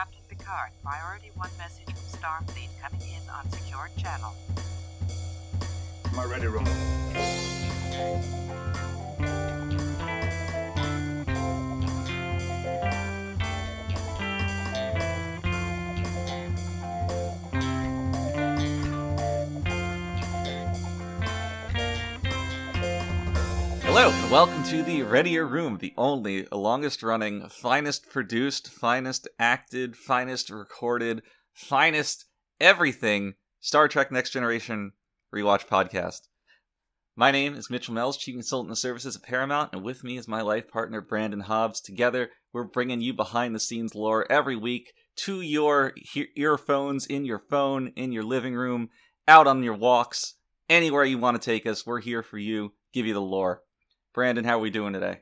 Captain Picard. Priority 1 message from Starfleet coming in on secured channel. My ready room. Hello, and welcome to the Readier Room, the only, longest running, finest produced, finest acted, finest recorded, finest everything Star Trek Next Generation rewatch podcast. My name is Mitchell Mells, Chief Consultant of Services at Paramount, and with me is my life partner Brandon Hobbs. Together, we're bringing you behind the scenes lore every week to your he- earphones, in your phone, in your living room, out on your walks, anywhere you want to take us. We're here for you, give you the lore. Brandon, how are we doing today?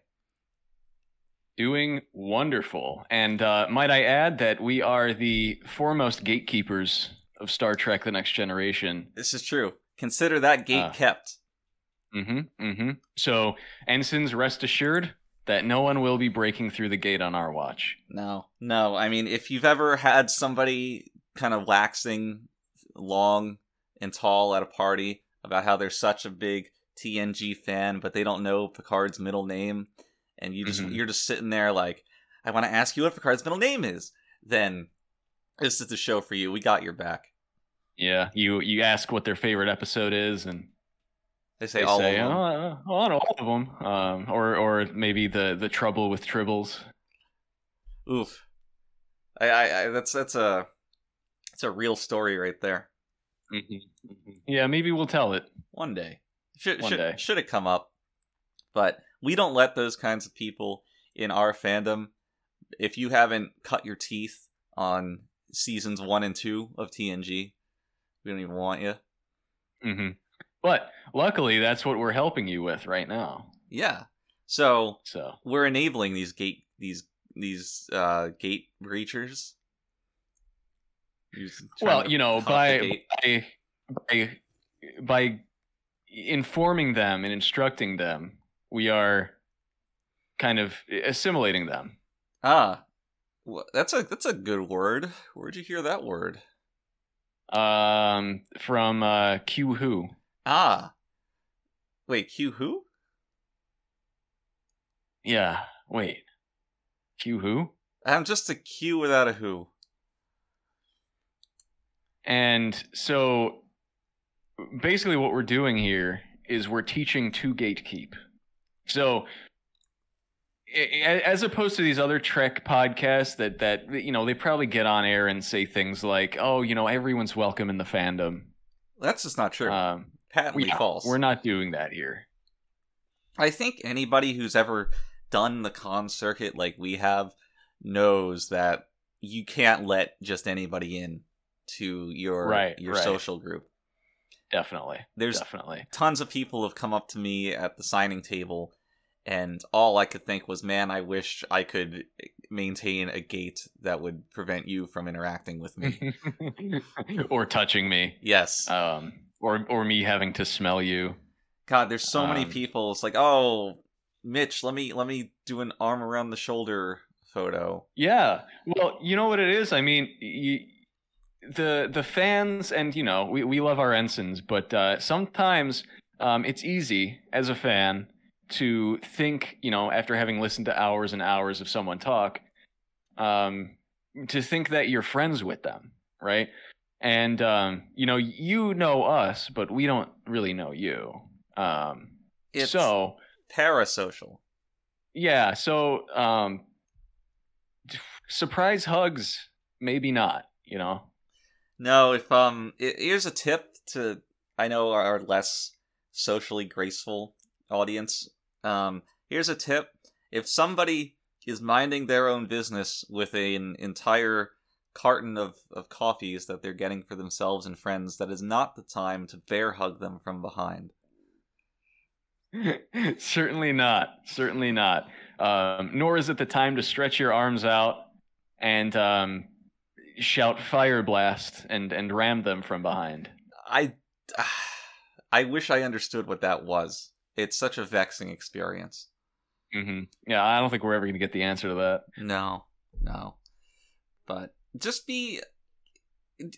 Doing wonderful. And uh, might I add that we are the foremost gatekeepers of Star Trek The Next Generation. This is true. Consider that gate Ah. kept. Mm-hmm. Mm-hmm. So, ensigns, rest assured that no one will be breaking through the gate on our watch. No, no. I mean, if you've ever had somebody kind of waxing long and tall at a party about how they're such a big TNG fan, but they don't know Picard's middle name, and you just Mhm. you're just sitting there like, I want to ask you what Picard's middle name is. Then this is the show for you. We got your back. Yeah, you you ask what their favorite episode is, and They say they all say, of them. "Oh, uh, well, I know all of them," um, or or maybe the the trouble with tribbles. Oof. I, I, I that's that's a it's a real story right there. Mm-hmm. Yeah, maybe we'll tell it. One day. Should One should, day. should it come up. But we don't let those kinds of people in our fandom. If you haven't cut your teeth on seasons one and two of TNG, we don't even want you. hmm But luckily, that's what we're helping you with right now. Yeah. So So we're enabling these gate these these uh gate breachers. Well, you know, cut off the by, by by by informing them and instructing them, we are kind of assimilating them. ah, that's a that's a good word. Where'd you hear that word? Um, from uh, Q Who. Ah, wait, Q who? Yeah. Wait. Q Who. I'm just a Q without a who. And so basically what we're doing here is we're teaching to gatekeep. So as opposed to these other Trek podcasts that that you know they probably get on air and say things like, "Oh, you know, everyone's welcome in the fandom." That's just not true. Um, Patently we, false. We're not doing that here. I think anybody who's ever done the con circuit like we have knows that you can't let just anybody in to your Right, your right. social group. Definitely. There's definitely. tons of people have come up to me at the signing table and all I could think was, man, I wish I could maintain a gate that would prevent you from interacting with me. or touching me. yes. Um or or me having to smell you. God, there's so many Um, people. It's like, oh, Mitch, let me let me do an arm around the shoulder photo. Yeah. Well, you know what it is. I mean, you, the the fans, and you know, we we love our ensigns, but uh, sometimes um, it's easy as a fan to think, you know, after having listened to hours and hours of someone talk, um, to think that you're friends with them, right? And um, you know, you know us, but we don't really know you. Um, It's so parasocial. yeah, so um surprise hugs maybe not, you know. No, if um, here's a tip to I know our less socially graceful audience. Um, here's a tip: if somebody is minding their own business with a, an entire carton of, of coffees that they're getting for themselves and friends, that is not the time to bear hug them from behind. Certainly not. Certainly not. Um, nor is it the time to stretch your arms out and um, shout fire blast and, and ram them from behind. I, I wish I understood what that was. It's such a vexing experience. hmm Yeah, I don't think we're ever going to get the answer to that. No, no. But just be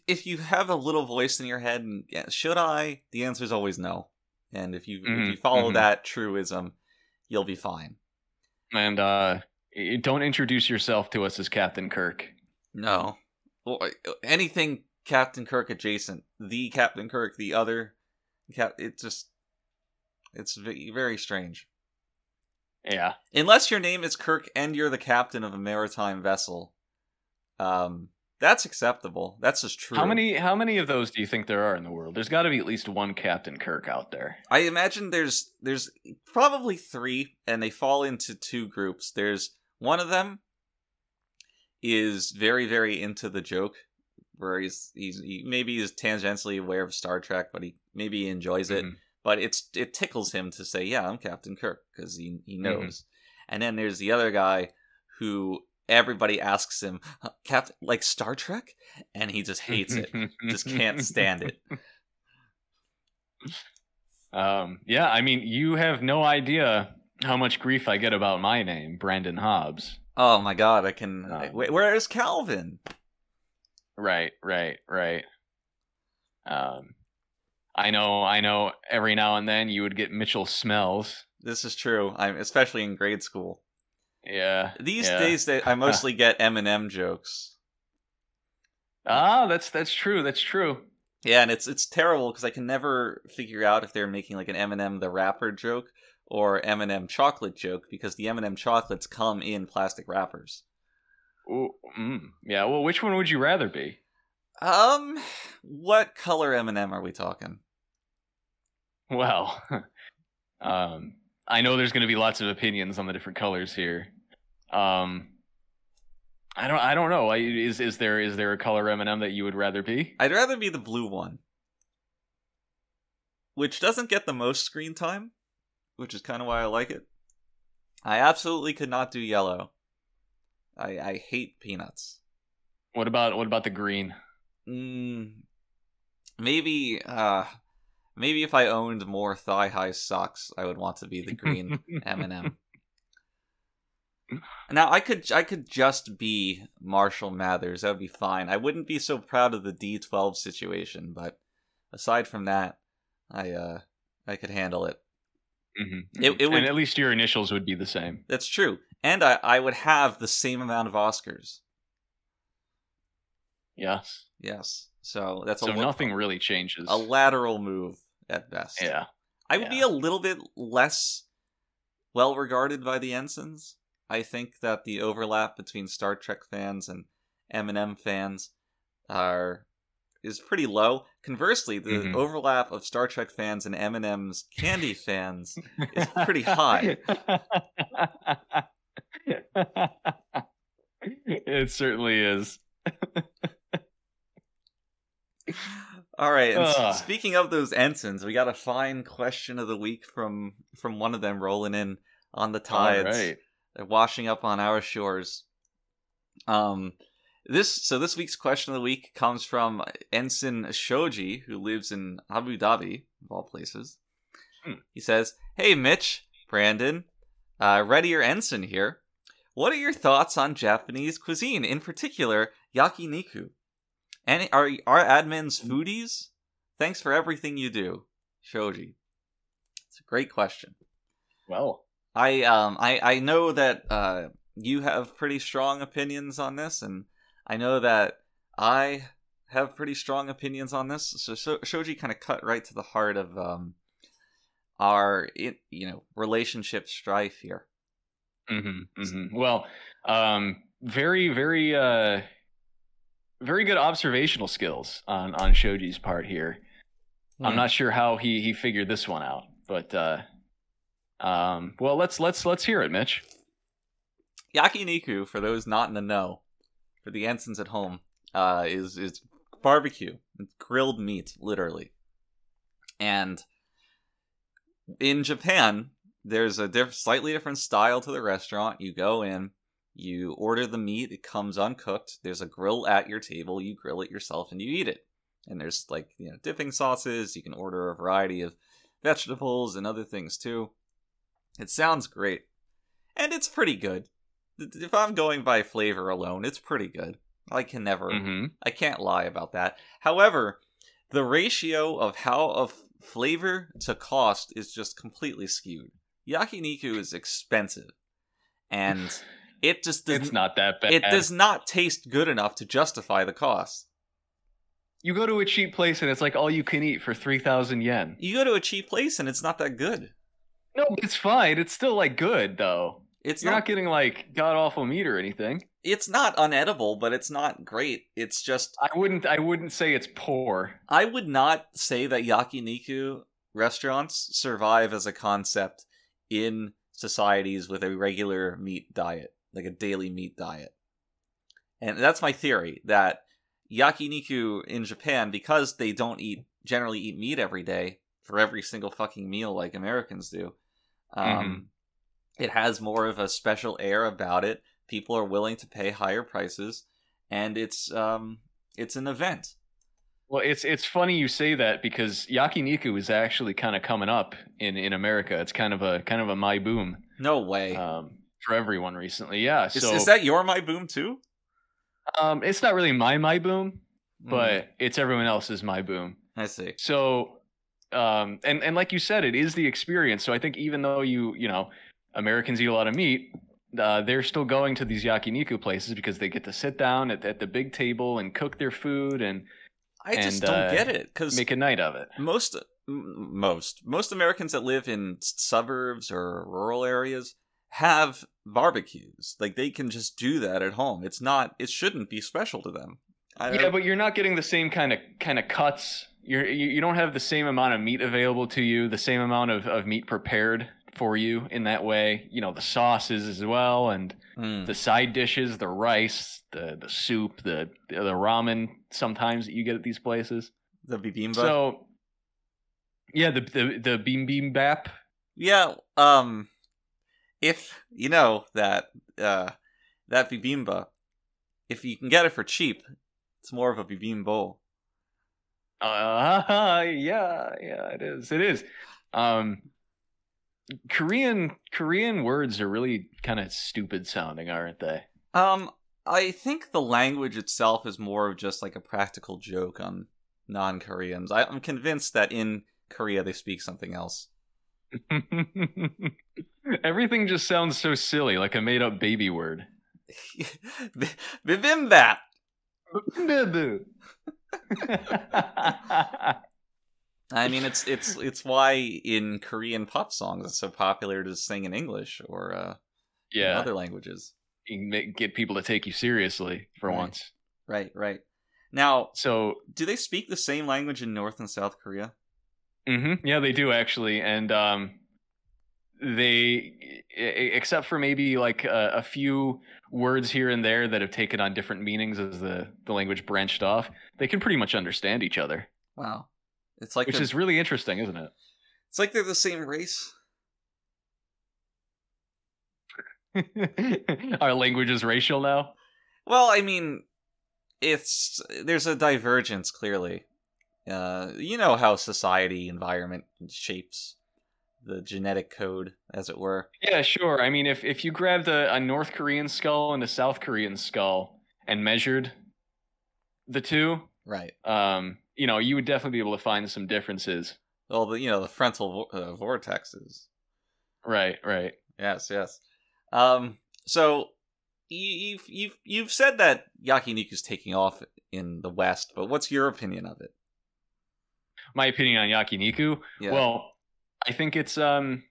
if you have a little voice in your head and yeah, should I? The answer is always no. And if you if Mhm, you follow mhm. that truism, you'll be fine. And uh, don't introduce yourself to us as Captain Kirk. No. Well, uh, anything Captain Kirk adjacent, the Captain Kirk, the other cap it just it's very strange. Yeah. Unless your name is Kirk and you're the captain of a maritime vessel. Um that's acceptable. That's just true. How many how many of those do you think there are in the world? There's got to be at least one Captain Kirk out there. I imagine there's there's probably three, and they fall into two groups. There's one of them is very very into the joke, where he's he's he, maybe he's tangentially aware of Star Trek, but he maybe he enjoys it. Mhm. But it's it tickles him to say, "Yeah, I'm Captain Kirk," because he he Mm-hmm. knows. And then there's the other guy who everybody asks him, "Huh, "Captain like Star Trek," and he just hates it. just can't stand it. Um, yeah, I mean, you have no idea how much grief I get about my name, Brandon Hobbs. Oh my god, I can. Oh. wait, where is Calvin? Right, right, right. Um, I know, I know. Every now and then, you would get Mitchell Smells. This is true. I'm especially in grade school. Yeah. These yeah. days, they, I mostly get Eminem jokes. Ah, that's that's true. That's true. Yeah, and it's it's terrible because I can never figure out if they're making like an Eminem the rapper joke or M&M chocolate joke because the M&M chocolates come in plastic wrappers. Ooh, mm, yeah. Well, which one would you rather be? Um, what color M&M are we talking? Well, um, I know there's going to be lots of opinions on the different colors here. Um, I don't, I don't know. I, is is there is there a color M&M that you would rather be? I'd rather be the blue one, which doesn't get the most screen time, which is kind of why I like it. I absolutely could not do yellow. I I hate peanuts. What about what about the green? Mm, maybe uh maybe if I owned more thigh high socks, I would want to be the green M&M. Now I could I could just be Marshall Mathers. That would be fine. I wouldn't be so proud of the D12 situation, but aside from that, I uh I could handle it. Mhm, It- mhm. it would- and at least your initials would be the same. That's true. And I I would have the same amount of Oscars. Yes. Yes. So that's So a, nothing really changes. a lateral move at best. yeah. I would be a little bit less well regarded by the ensigns. I think that the overlap between Star Trek fans and Eminem fans are is pretty low. Conversely, the Mhm. overlap of Star Trek fans and Eminem's candy fans is pretty high. it certainly is. All right. And speaking of those ensigns, we got a fine question of the week from from one of them rolling in on the tides. All right. They're washing up on our shores. Um, this so this week's question of the week comes from Ensign Shoji, who lives in Abu Dhabi, of all places. Hmm. He says, "Hey, Mitch, Brandon, uh, Ready or Ensign here. What are your thoughts on Japanese cuisine, in particular yakiniku? And are are admins foodies? Thanks for everything you do, Shoji. It's a great question." Well, I um I I know that uh you have pretty strong opinions on this, and I know that I have pretty strong opinions on this. So, so Shoji kind of cut right to the heart of um our you know relationship strife here. hmm hmm well, um, very, very, uh, very good observational skills on on Shoji's part here. I'm Hmm. not sure how he he figured this one out, but uh, um, well, let's let's let's hear it, Mitch. yakiniku. For those not in the know, for the ensigns at home, uh, is is barbecue, It's grilled meat, literally. And in Japan, there's a diff- slightly different style to the restaurant. You go in, you order the meat, it comes uncooked. There's a grill at your table. You grill it yourself and you eat it. And there's like you know dipping sauces. You can order a variety of vegetables and other things too. It sounds great, and it's pretty good. If I'm going by flavor alone, it's pretty good. I can never hmm I can't lie about that. However, the ratio of how of flavor to cost is just completely skewed. Yakiniku is expensive, and it just does, It's not that bad. it does not taste good enough to justify the cost. You go to a cheap place and it's like all you can eat for three thousand yen. You go to a cheap place and it's not that good. No, it's fine. It's still like good though. It's You're not, not getting like god awful meat or anything. it's not unedible, but it's not great. It's just I wouldn't. I wouldn't say it's poor. I would not say that yakiniku restaurants survive as a concept in societies with a regular meat diet, like a daily meat diet. And that's my theory that yakiniku in Japan, because they don't eat generally eat meat every day for every single fucking meal like Americans do, um, it has more of a special air about it. People are willing to pay higher prices, and it's um, it's an event. Well, it's it's funny you say that because yakiniku is actually kind of coming up in in America. It's kind of a kind of a my boom No way. um, for everyone recently. Yeah. Is, So is that your my boom too? um, it's not really my my boom, Mm, but it's everyone else's my boom. I see. So, um, and and like you said, it is the experience. So I think even though you you know Americans eat a lot of meat, uh, they're still going to these yakiniku places because they get to sit down at, at the big table and cook their food and I just And, don't uh, get it because make a night of it. most most most Americans that live in suburbs or rural areas have barbecues. Like they can just do that at home. It's not. It shouldn't be special to them. I, Yeah, but you're not getting the same kind of kind of cuts. You're you, you don't have the same amount of meat available to you, the same amount of, of meat prepared for you in that way. You know, the sauces as well and Mm. the side dishes, the rice, the the soup, the the ramen sometimes that you get at these places. the bibimbap. So yeah, the the the beam beam bap. Yeah, um if you know that uh that bibimba, if you can get it for cheap, it's more of a bibimbo. Uh, yeah, yeah, it is. It is. Um, Korean Korean words are really kind of stupid sounding, aren't they? Um I think the language itself is more of just like a practical joke on non-Koreans. I, I'm convinced that in Korea they speak something else. Everything just sounds so silly, like a made up baby word. Bi- Bibimbap. I mean, it's it's it's why in Korean pop songs it's so popular to sing in English or uh, in yeah, other languages. you make, get people to take you seriously for Right. once. Right, right. Now, So, do they speak the same language in North and South Korea? Mm-hmm. yeah, they do actually, and um, they, except for maybe like a, a few words here and there that have taken on different meanings as the the language branched off, they can pretty much understand each other, Wow, it's like which is really interesting, isn't it? it's like they're the same race. Our language is racial now. Well, I mean, it's there's a divergence clearly. Uh, you know how society, environment shapes the genetic code, as it were. Yeah, sure. I mean, if if you grabbed a, a North Korean skull and a South Korean skull and measured the two, Right. um, you know, you would definitely be able to find some differences. Well, the you know the frontal vo- uh, vortexes. Right, right. Yes, yes. Um, so you, you've you've you've said that Yakiniku's taking off in the West, but what's your opinion of it? My opinion on yakiniku. Yeah. Well, I think it's um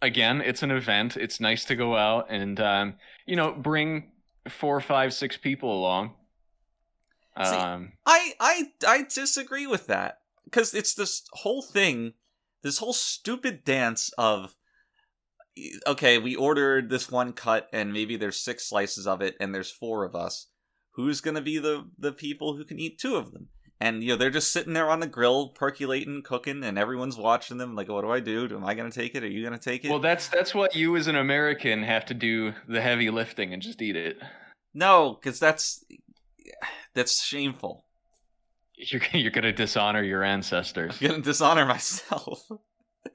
again, it's an event. It's nice to go out and um, you know, bring four, five, six people along. See, Um I I I disagree with that because it's this whole thing, this whole stupid dance of okay, we ordered this one cut and maybe there's six slices of it and there's four of us. Who's gonna be the the people who can eat two of them? And you know they're just sitting there on the grill, percolating, cooking, and everyone's watching them. Like, what do I do? Am I gonna take it? Are you gonna take it? well, that's that's what you as an American have to do the heavy lifting and just eat it. no, because that's that's shameful. You're you're gonna dishonor your ancestors. I'm gonna dishonor myself.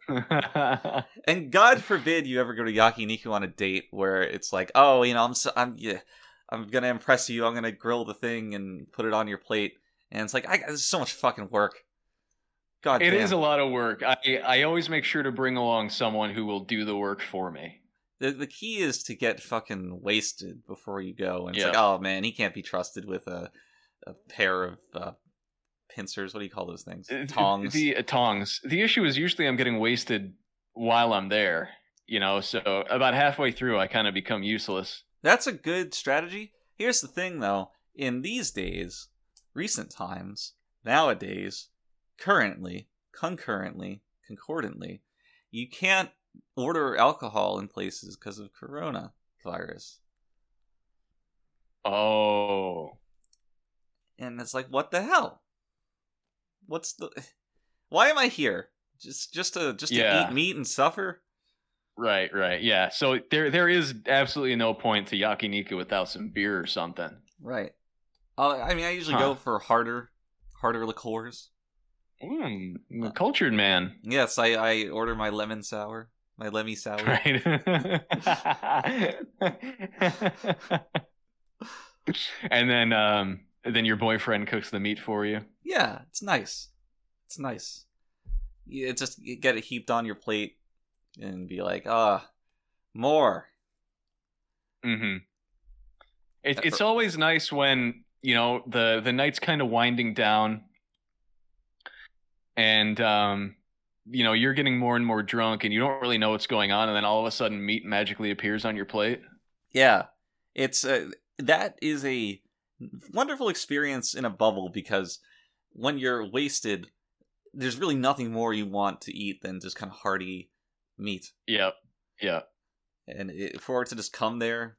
And God forbid you ever go to yakiniku on a date where it's like, oh, you know, I'm so, I'm yeah, I'm gonna impress you. I'm gonna grill the thing and put it on your plate. And it's like, I, this is so much fucking work. God It damn. is a lot of work. I I always make sure to bring along someone who will do the work for me. the, the key is to get fucking wasted before you go. And it's like, oh man, he can't be trusted with a, a pair of uh, pincers. What do you call those things? Uh, Tongs. The uh, tongs. The issue is usually I'm getting wasted while I'm there. You know, so about halfway through, I kind of become useless. That's a good strategy. Here's the thing, though. In these days, recent times, nowadays, currently, concurrently, concordantly, you can't order alcohol in places because of coronavirus. Oh, And it's like, what the hell? What's the? Why am I here? Just, just to, just to Yeah. eat meat and suffer? right, right, yeah. So there, there is absolutely no point to yakiniku without some beer or something. Right. Uh, I mean, I usually Huh. go for harder, harder liqueurs. Mm, I'm a cultured man, Yes, I, I order my lemon sour, my lemmy sour. right? and then, um, then your boyfriend cooks the meat for you. Yeah, it's nice. It's nice. You it just you get it heaped on your plate and be like, ah, more. Mm-hmm. It, it's always nice when you know the the night's kind of winding down, and um, you know you're getting more and more drunk, and you don't really know what's going on, and then all of a sudden meat magically appears on your plate. Yeah, it's uh, that is a wonderful experience in a bubble because when you're wasted, there's really nothing more you want to eat than just kind of hearty meat. Yep. Yeah. and it, for it to just come there,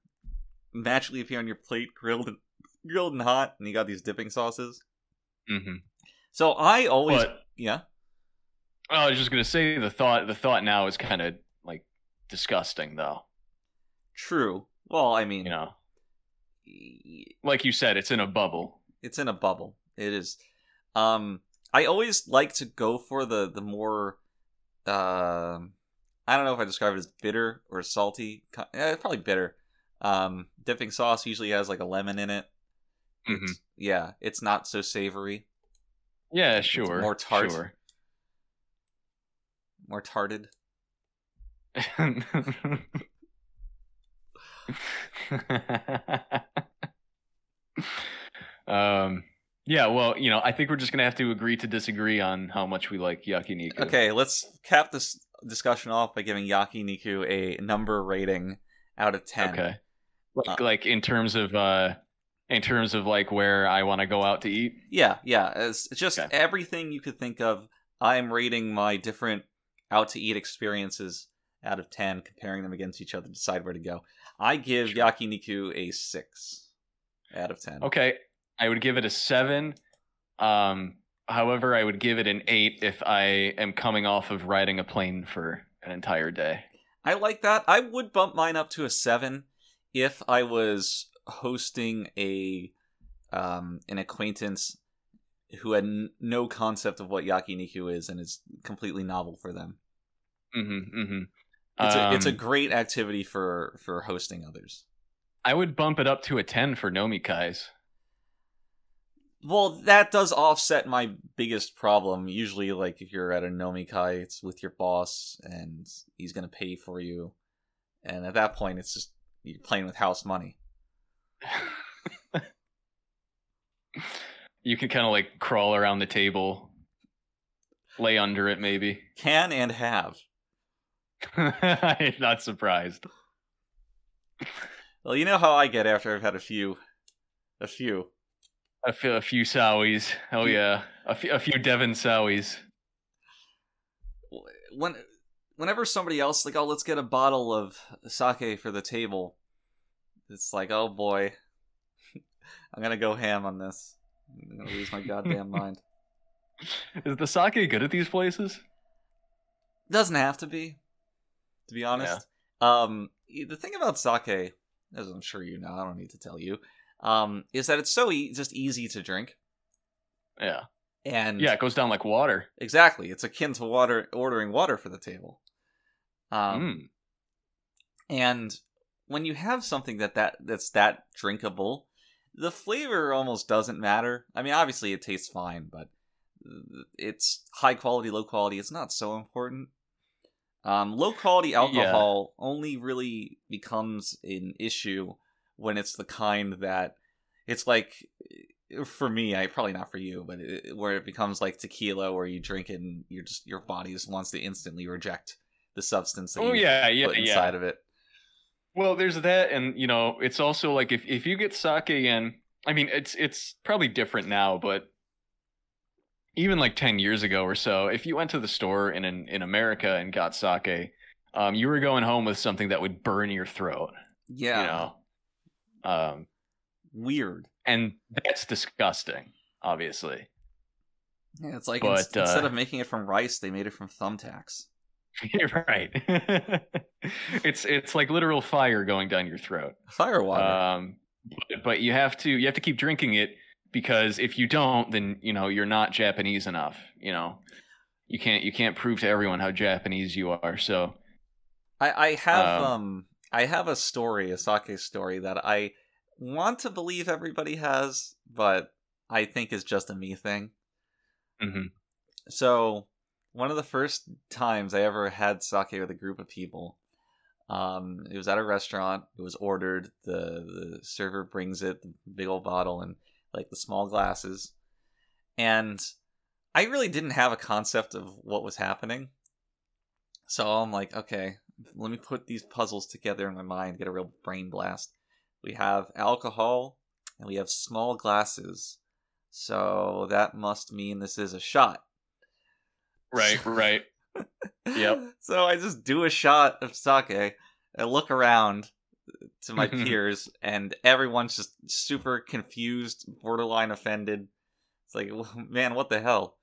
magically appear on your plate, grilled and grilled and hot, and you got these dipping sauces. Mm-hmm. So I always, But yeah, I was just gonna say the thought the thought now is kind of like disgusting though. true. Well, I mean, You know, like you said, it's in a bubble. it's in a bubble. It is. Um, I always like to go for the the more, uh, I don't know if I describe it as bitter or salty. Eh, probably bitter. Um, dipping sauce usually has like a lemon in it. Mhm. Yeah, it's not so savory, Yeah, sure. more tart. Sure. more tarted. um yeah well you know i think we're just gonna have to agree to disagree on how much we like yakiniku Okay, let's cap this discussion off by giving Yakiniku a number rating out of 10. okay Uh, like, like in terms of uh in terms of like where i want to go out to eat Yeah, yeah. It's it's just Okay. everything you could think of. I'm rating my different out to eat experiences out of 10, comparing them against each other to decide where to go. I give Sure. Yakiniku a 6 out of 10. okay i would give it a seven um however i would give it an eight if i am coming off of riding a plane for an entire day I like that. I would bump mine up to a 7 if I was hosting a um an acquaintance who had n- no concept of what yakiniku is and is completely novel for them. mm-hmm, mm-hmm. It's a it's a Um, great activity for for hosting others. i would bump it up to a 10 for nomikais Well, that does offset my biggest problem. Usually, like if you're at a nomikai, it's with your boss and he's gonna pay for you, and at that point, it's just you're playing with house money. you can kind of like crawl around the table, lay under it, maybe. Can and have. I'm not surprised. Well, you know how I get after I've had a few, a few. A few, a few sowies. Oh yeah, a few, a few Devon sowies. When, whenever somebody else like, oh, let's get a bottle of sake for the table, it's like, oh boy, I'm gonna go ham on this. I'm gonna lose my goddamn mind. Is the sake good at these places? Doesn't have to be, to be honest. Um, the thing about sake, as I'm sure you know, I don't need to tell you, um, is that it's so e- just easy to drink, Yeah, and yeah. It goes down like water. exactly, it's akin to water ordering water for the table. Um, Mm. and when you have something that, that that's that drinkable, the flavor almost doesn't matter. I mean, obviously it tastes fine, but it's high quality, low quality. It's not so important. Um, low quality alcohol only really becomes an issue when it's the kind that it's like for me, I probably not for you, but it, where it becomes like tequila, where you drink it and you're just your body just wants to instantly reject the substance that Oh yeah, yeah, put yeah. inside of it. Well, there's that, and you know, it's also like if if you get sake in, I mean, it's it's probably different now, but even like ten years ago or so, if you went to the store in in, in America and got sake, um, you were going home with something that would burn your throat. Yeah, You know, um, weird. and that's disgusting. Obviously, Yeah, it's like But, instead uh, of making it from rice, they made it from thumbtacks. you're right. it's it's like literal fire going down your throat. Firewater. Um, but, but you have to you have to keep drinking it because if you don't, then you know you're not Japanese enough. You know, you can't you can't prove to everyone how Japanese you are. So I, I have um, um I have a story, a sake story that I want to believe everybody has, but I think is just a me thing. mhm. So one of the first times I ever had sake with a group of people, um, it was at a restaurant. It was ordered. The the server brings it, the big old bottle, and like the small glasses. And I really didn't have a concept of what was happening. So I'm like, okay, let me put these puzzles together in my mind, get a real brain blast. We have alcohol and we have small glasses. So that must mean this is a shot. right, right. Yep. So I just do a shot of sake. I look around to my peers, and everyone's just super confused, borderline offended. It's like, "Well, man, what the hell?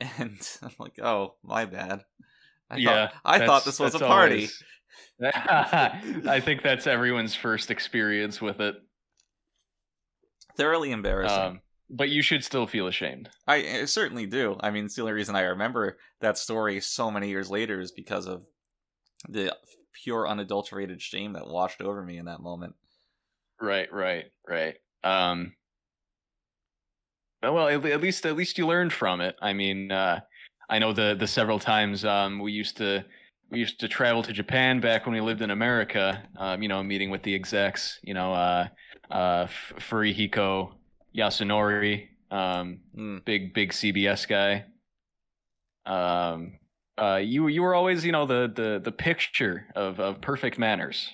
And I'm like, oh, my bad. I yeah, thought, I thought this was a party. always- I think that's everyone's first experience with it. Thoroughly embarrassing. Um, but you should still feel ashamed. I, I certainly do. I mean, it's the only reason I remember that story so many years later is because of the pure unadulterated shame that washed over me in that moment. Right, right, right. Um, well, at, at least at least you learned from it. I mean, uh, I know the the several times um, we used to we used to travel to Japan back when we lived in America. Um, you know, meeting with the execs. You know, uh, uh, Furihiko Yasunori, um, Mm. big big CBS guy. Um, uh, you you were always you know the the the picture of of perfect manners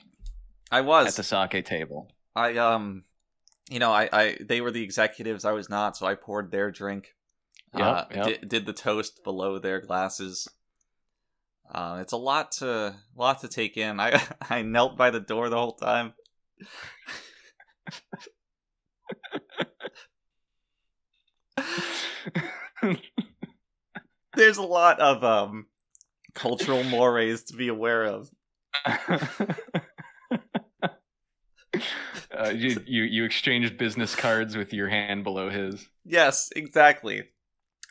I was at the sake table. I um, you know, I, I they were the executives. I was not, so I poured their drink. Yep, uh, yep. Did, did the toast below their glasses. Uh, it's a lot to lot to take in. I I knelt by the door the whole time. There's a lot of um cultural mores to be aware of. uh, you, you you exchanged business cards with your hand below his. Yes, exactly.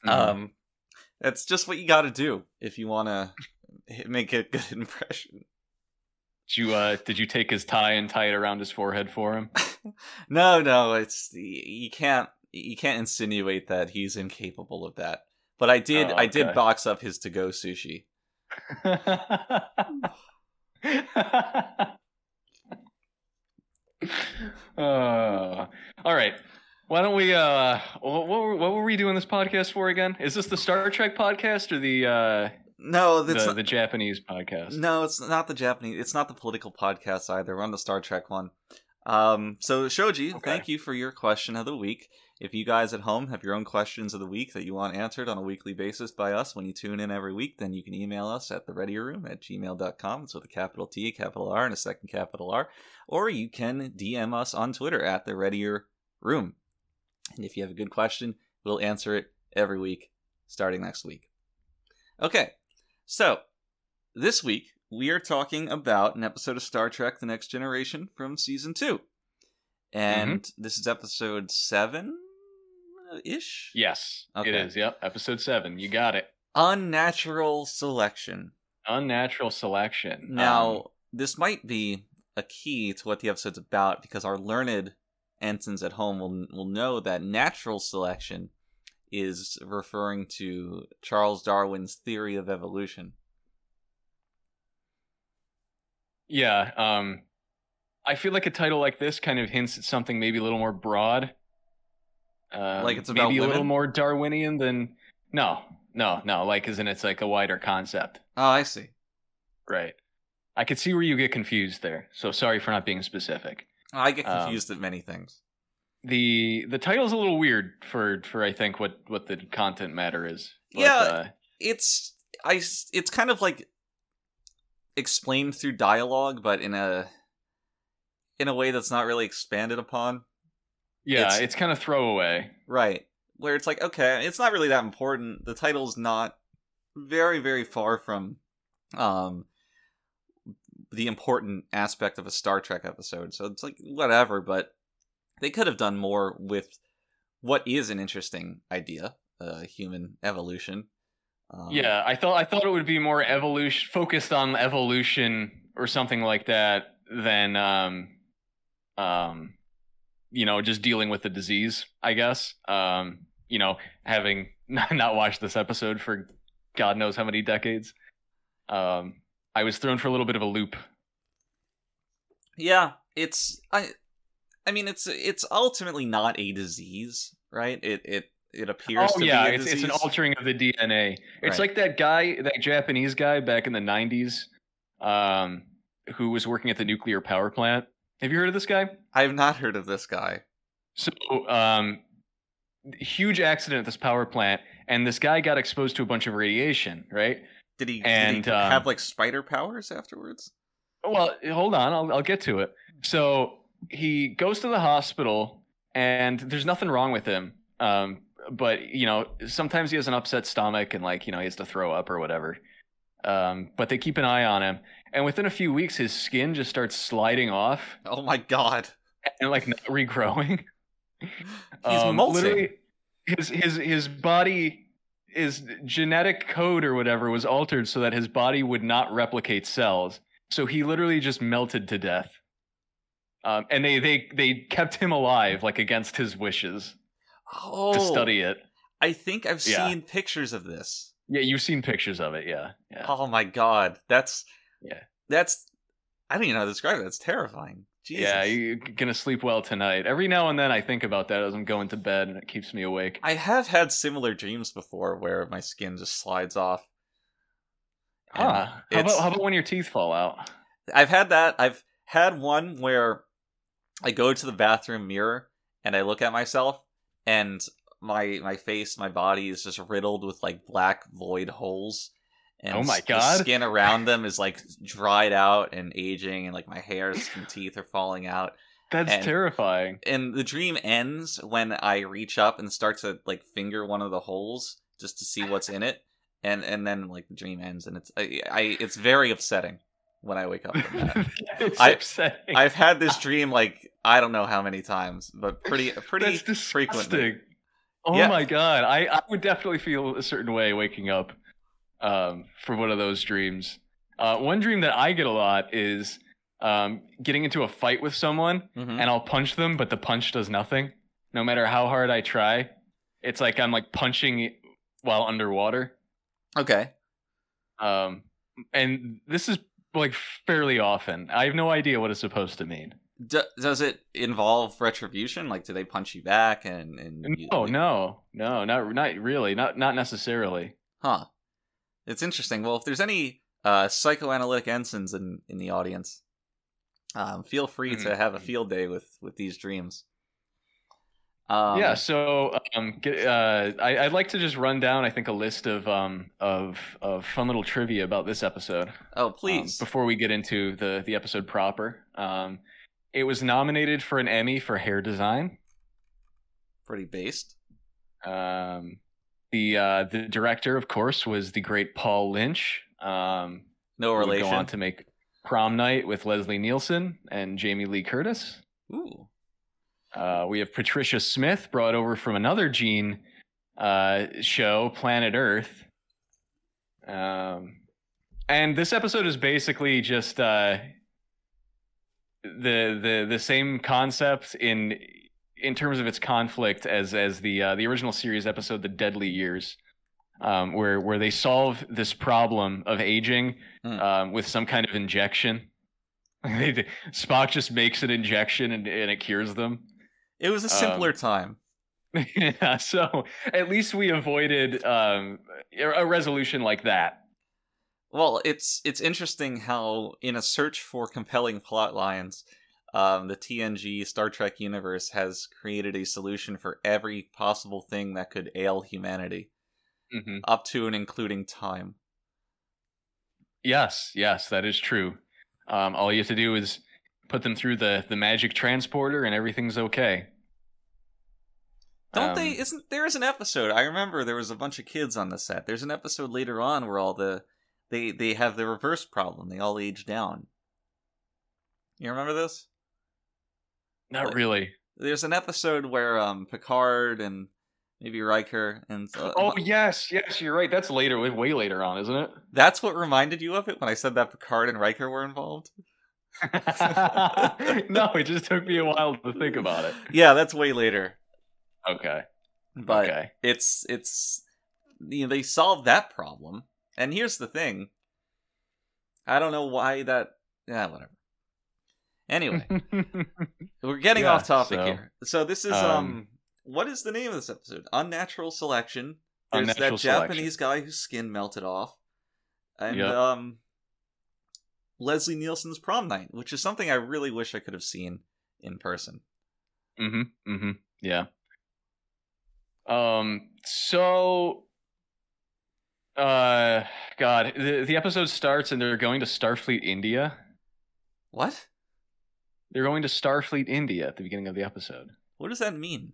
Mhm. Um, that's just what you got to do if you want to make a good impression. did you uh did you take his tie and tie it around his forehead for him? No, no, it's you can't you can't insinuate that he's incapable of that. But I did Oh, I did box up his to go sushi. uh, all right. Why don't we? Uh, what, what, were, what were we doing this podcast for again? Is this the Star Trek podcast or the uh, No, the, not, the Japanese podcast? no, it's not the Japanese. It's not the political podcast either. We're on the Star Trek one. Um, so Shoji, Okay. thank you for your question of the week. If you guys at home have your own questions of the week that you want answered on a weekly basis by us when you tune in every week, then you can email us at thereadyroom at gmail.com. It's with a capital T, a capital R, and a second capital R. Or you can DM us on Twitter at the Readier Room. And if you have a good question, we'll answer it every week starting next week. Okay, so this week we are talking about an episode of Star Trek The Next Generation from season two. And mm-hmm. this is episode seven ish? Yes, Okay. it is. Yep, episode seven. You got it. Unnatural selection. Unnatural selection. Now, Um, this might be a key to what the episode's about because our learned ensigns at home will will know that natural selection is referring to Charles Darwin's theory of evolution. Yeah, um, I feel like a title like this kind of hints at something maybe a little more broad. Um, Like it's about maybe a little more Darwinian than no, no, no. Like, isn't it's like a wider concept, Oh, I see. right? I could see where you get confused there. So sorry for not being specific. I get Um, confused at many things. the The title's a little weird for for I think what what the content matter is. But, Yeah. uh, It's I. It's kind of like explained through dialogue, but in a in a way that's not really expanded upon. Yeah. It's- It's, kind of throwaway. Right. Where it's like, okay, it's not really that important. The title's not very, very far from um the important aspect of a Star Trek episode. So it's like whatever, but they could have done more with what is an interesting idea, uh, human evolution. Um, Yeah, I thought I thought it would be more evolution focused on evolution or something like that than um um you know just dealing with the disease. I guess um you know having not, watched this episode for God knows how many decades. Um, I was thrown for a little bit of a loop. Yeah, it's I I mean it's it's ultimately not a disease, right? It it it appears oh to yeah, be a it's disease. it's an altering of the DNA. It's Right. like that guy, that Japanese guy back in the '90s, um, who was working at the nuclear power plant. Have you heard of this guy? I've not heard of this guy. So, um, huge accident at this power plant, and this guy got exposed to a bunch of radiation, right? Did he, And, did he um, have like spider powers afterwards? Well, hold on, I'll, I'll get to it. So he goes to the hospital, and there's nothing wrong with him. Um, but you know, sometimes he has an upset stomach, and like you know, he has to throw up or whatever. Um, but they keep an eye on him, and within a few weeks, his skin just starts sliding off Oh my god. and like not regrowing. He's Um, molting. literally, his his his body his genetic code or whatever was altered so that his body would not replicate cells so he literally just melted to death um, and they they they kept him alive like against his wishes Oh, to study it I think I've Yeah. seen pictures of this. yeah you've seen pictures of it yeah yeah Oh my god, that's Yeah. That's I don't even know how to describe it. That's terrifying. Jesus. yeah you're gonna sleep well tonight every now and then i think about that as i'm going to bed and it keeps me awake I have had similar dreams before where my skin just slides off. And ah how about, how about when your teeth fall out I've had that. I've had one where I go to the bathroom mirror and I look at myself and my my face, my body is just riddled with like black void holes. And Oh my s- the God. skin around them is like dried out and aging and like my hairs and teeth are falling out. that's And- terrifying And the dream ends when I reach up and start to like finger one of the holes just to see what's in it. And and then like the dream ends and it's I, I it's very upsetting when I wake up from that. it's I- upsetting I've had this dream like I don't know how many times, but pretty pretty That's disgusting. frequently. Oh Yeah. my god, I, I would definitely feel a certain way waking up um, from one of those dreams. Uh, one dream that I get a lot is um, getting into a fight with someone Mhm. and I'll punch them, but the punch does nothing. No matter how hard I try, it's like I'm like punching while underwater. Okay. Um, and this is like fairly often. I have no idea what it's supposed to mean. D- does it involve retribution? Like, do they punch you back? And, and you- No, like- no, no, not not really, not not necessarily. Huh. It's interesting. Well, if there's any uh, psychoanalytic ensigns in in the audience, um, feel free to Mhm. have a field day with with these dreams. Um, yeah, so um, get, uh, I, I'd like to just run down, I think, a list of um, of of fun little trivia about this episode. Oh, um, please. before we get into the the episode proper. Um, it was nominated for an Emmy for hair design. Pretty based. Um, the uh, the director, of course, was the great Paul Lynch. Um, No relation. Go on to make Prom Night with Leslie Nielsen and Jamie Lee Curtis. Ooh. Uh, we have Patricia Smith brought over from another Gene uh, show, Planet Earth. Um, and this episode is basically just uh, the the the same concept in in terms of its conflict as as the uh, the original series episode, The Deadly Years, um, where where they solve this problem of aging Hmm. um, with some kind of injection. Spock just makes an injection and, and it cures them. It was a Um, simpler time. yeah, so at least we avoided um, a a resolution like that. Well, it's it's interesting how in a search for compelling plot lines, um, the TNG Star Trek universe has created a solution for every possible thing that could ail humanity, hmm up to and including time. Yes, yes, that is true. Um, all you have to do is put them through the the magic transporter, and everything's okay. Don't they? Um, Isn't there is an episode? I remember there was a bunch of kids on the set. There's an episode later on where all the they they have the reverse problem. They all age down. You remember this? Not Like- really. There's an episode where um Picard and maybe Riker and uh, Oh yes, yes, you're right. That's later, way- later on, isn't it? That's what reminded you of it when I said that Picard and Riker were involved? no, it just took me a while to think about it. Yeah, that's way later. Okay. But okay. it's it's you know, they solved that problem. And here's the thing. I don't know why that yeah, whatever. Anyway, we're getting Yeah, off topic so, here. So this is um, um, what is the name of this episode? Unnatural selection. There's Unnatural that Selection. Japanese guy whose skin melted off. And Yep. um Leslie Nielsen's prom night, which is something I really wish I could have seen in person. Mm-hmm. Mm-hmm. Yeah. Um. So. Uh. God. The the episode starts and they're going to Starfleet India. What? They're going to Starfleet India at the beginning of the episode. What does that mean?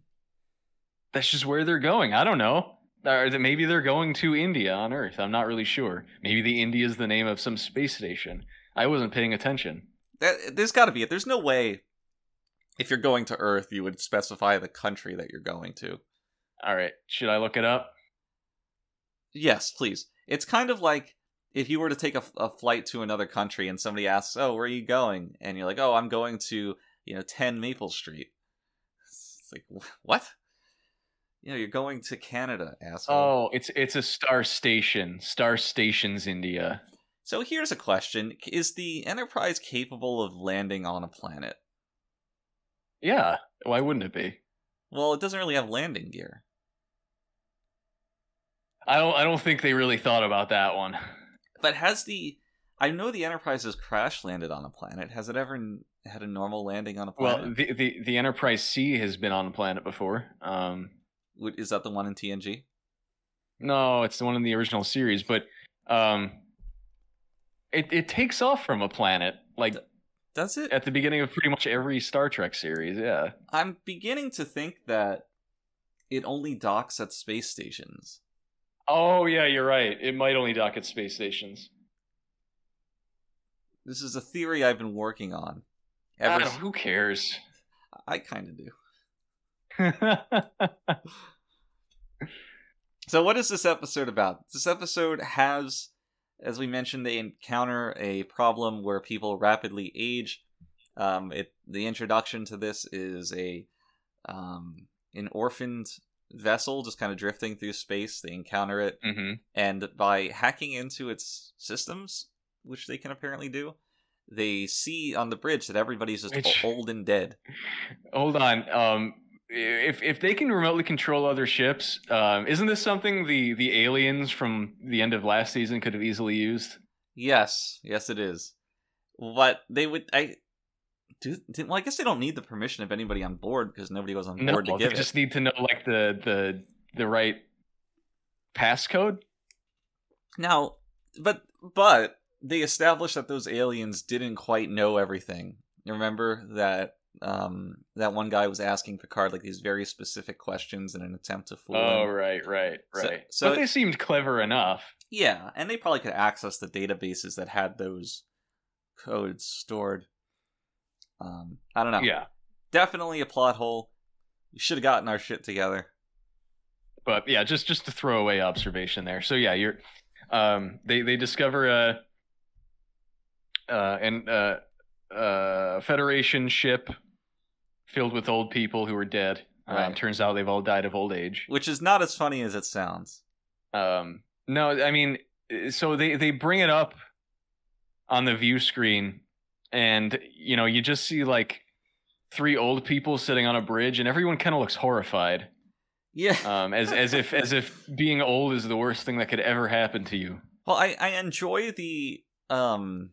That's just where they're going. I don't know. Or that maybe they're going to India on Earth. I'm not really sure. Maybe the India is the name of some space station. I wasn't paying attention. That, there's got to be it. There's no way if you're going to Earth you would specify the country that you're going to. All right. Should I look it up? Yes, please. It's kind of like if you were to take a, a flight to another country and somebody asks, "Oh, where are you going?" and you're like, "Oh, I'm going to you know 10 Maple Street." It's like what? You know, you're going to Canada, asshole. Oh, it's it's a star station. Star Stations India. So here's a question: Is the Enterprise capable of landing on a planet? Yeah. Why wouldn't it be? Well, it doesn't really have landing gear. I don't I don't think they really thought about that one. But has the I know the Enterprise has crash landed on a planet. Has it ever had a normal landing on a planet? Well, the, the the Enterprise C has been on a planet before. Um Is that the one in TNG? no, it's the one in the original series, but um it it takes off from a planet like Does it? at the beginning of pretty much every Star Trek series, yeah. I'm beginning to think that it only docks at space stations. Oh yeah, you're right. It might only dock at space stations. This is a theory I've been working on. Ever don't- who cares? I kind of do. So, what is this episode about? This episode has, as we mentioned, they encounter a problem where people rapidly age. Um, it the introduction to this is a um, an orphaned vessel just kind of drifting through space. They encounter it, hmm and by hacking into its systems, which they can apparently do, they see on the bridge that everybody's just Which- old and dead. Hold on. Um, if if they can remotely control other ships, um, isn't this something the the aliens from the end of last season could have easily used? Yes, yes, it is. But they would. I do. did- Well, I guess they don't need the permission of anybody on board because nobody goes on No, board to they give just need to know like the the the right passcode. Now, but but they established that those aliens didn't quite know everything. Remember that um that one guy was asking Picard like these very specific questions in an attempt to fool Oh him. right, right, right. so but it- they seemed clever enough. Yeah, and they probably could access the databases that had those codes stored. Um, I don't know. Yeah, definitely a plot hole. We should have gotten our shit together. but yeah, just just a throwaway observation there. So yeah, you're um they they discover a uh and uh uh, Federation ship filled with old people who are dead. Um, turns out they've all died of old age. Which is not as funny as it sounds. Um, no, I mean, so they they bring it up on the view screen, and you know, you just see like three old people sitting on a bridge, and everyone kind of looks horrified, Yeah. um, as as if as if being old is the worst thing that could ever happen to you. Well, I, I enjoy the um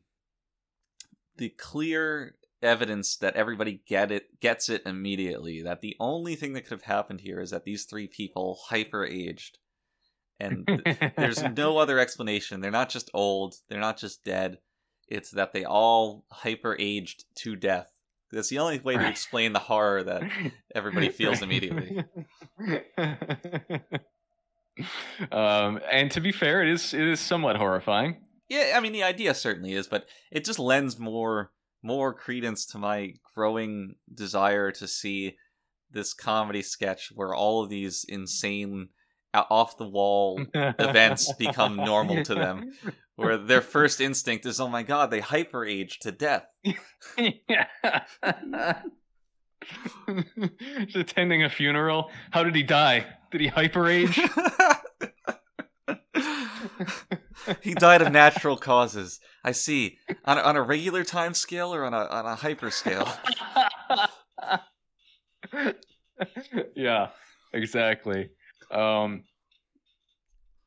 the clear evidence that everybody get it gets it immediately. That the only thing that could have happened here is that these three people hyper aged, and th- there's no other explanation. They're not just old. They're not just dead. It's that they all hyper aged to death. That's the only way to explain the horror that everybody feels immediately. um, and to be fair, it is it is somewhat horrifying. Yeah, I mean the idea certainly is, but it just lends more more credence to my growing desire to see this comedy sketch where all of these insane off the wall events become normal to them where their first instinct is oh my god they hyper age to death yeah. Attending a funeral. How did he die? Did he hyperage? he died of natural causes i see on a, on a regular time scale or on a on a hyper scale yeah, exactly. Um,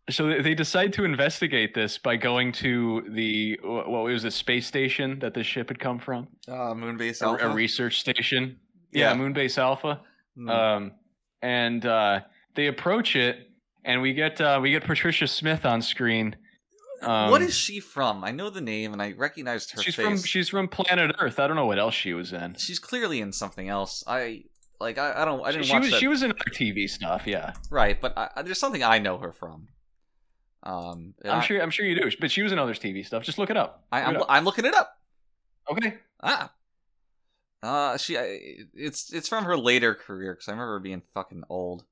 so they- decide to investigate this by going to the wh- what was the space station that this ship had come from? uh, moonbase A, alpha a research station. Yeah, Yeah. Moonbase Alpha. Hmm. Um, and uh, they approach it, and we get uh, we get Patricia Smith on screen. Um, what is she from? I know the name and I recognized her she's face. from? She's from Planet Earth. I don't know what else she was in. She's clearly in something else. I like. I, I don't. I She, didn't she watch was that. she was in other TV stuff. Yeah, right, but I- there's something I know her from. Um, I'm I, sure I'm sure you do. But she was in other TV stuff. Just look it up. I, Look I'm. I'm looking it up. okay. Ah. Uh, she. I, it's it's from her later career because I remember her being fucking old.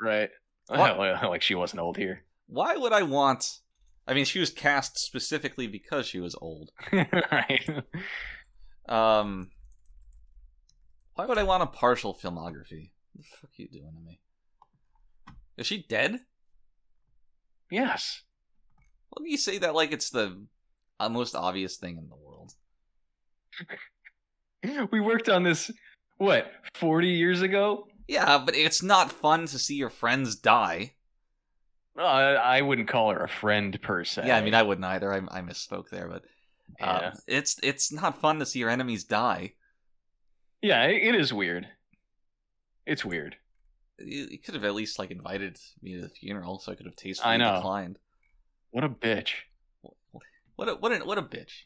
Right. What? like she wasn't old here. Why would I want? I mean, she was cast specifically because she was old. right. Um, why would I want a partial filmography? What the fuck are you doing to me? Is she dead? Yes. Let me say that like it's the uh, most obvious thing in the world. We worked on this. What? Forty years ago. Yeah, but it's not fun to see your friends die. Uh, I wouldn't call her a friend per se. Yeah, I mean, I wouldn't either. I, I misspoke there, but uh, Yeah. it's it's not fun to see your enemies die. yeah, it is weird. It's weird. You, could have at least like invited me to the funeral, so I could have tastefully I know. declined. What a bitch. What a what a what a bitch,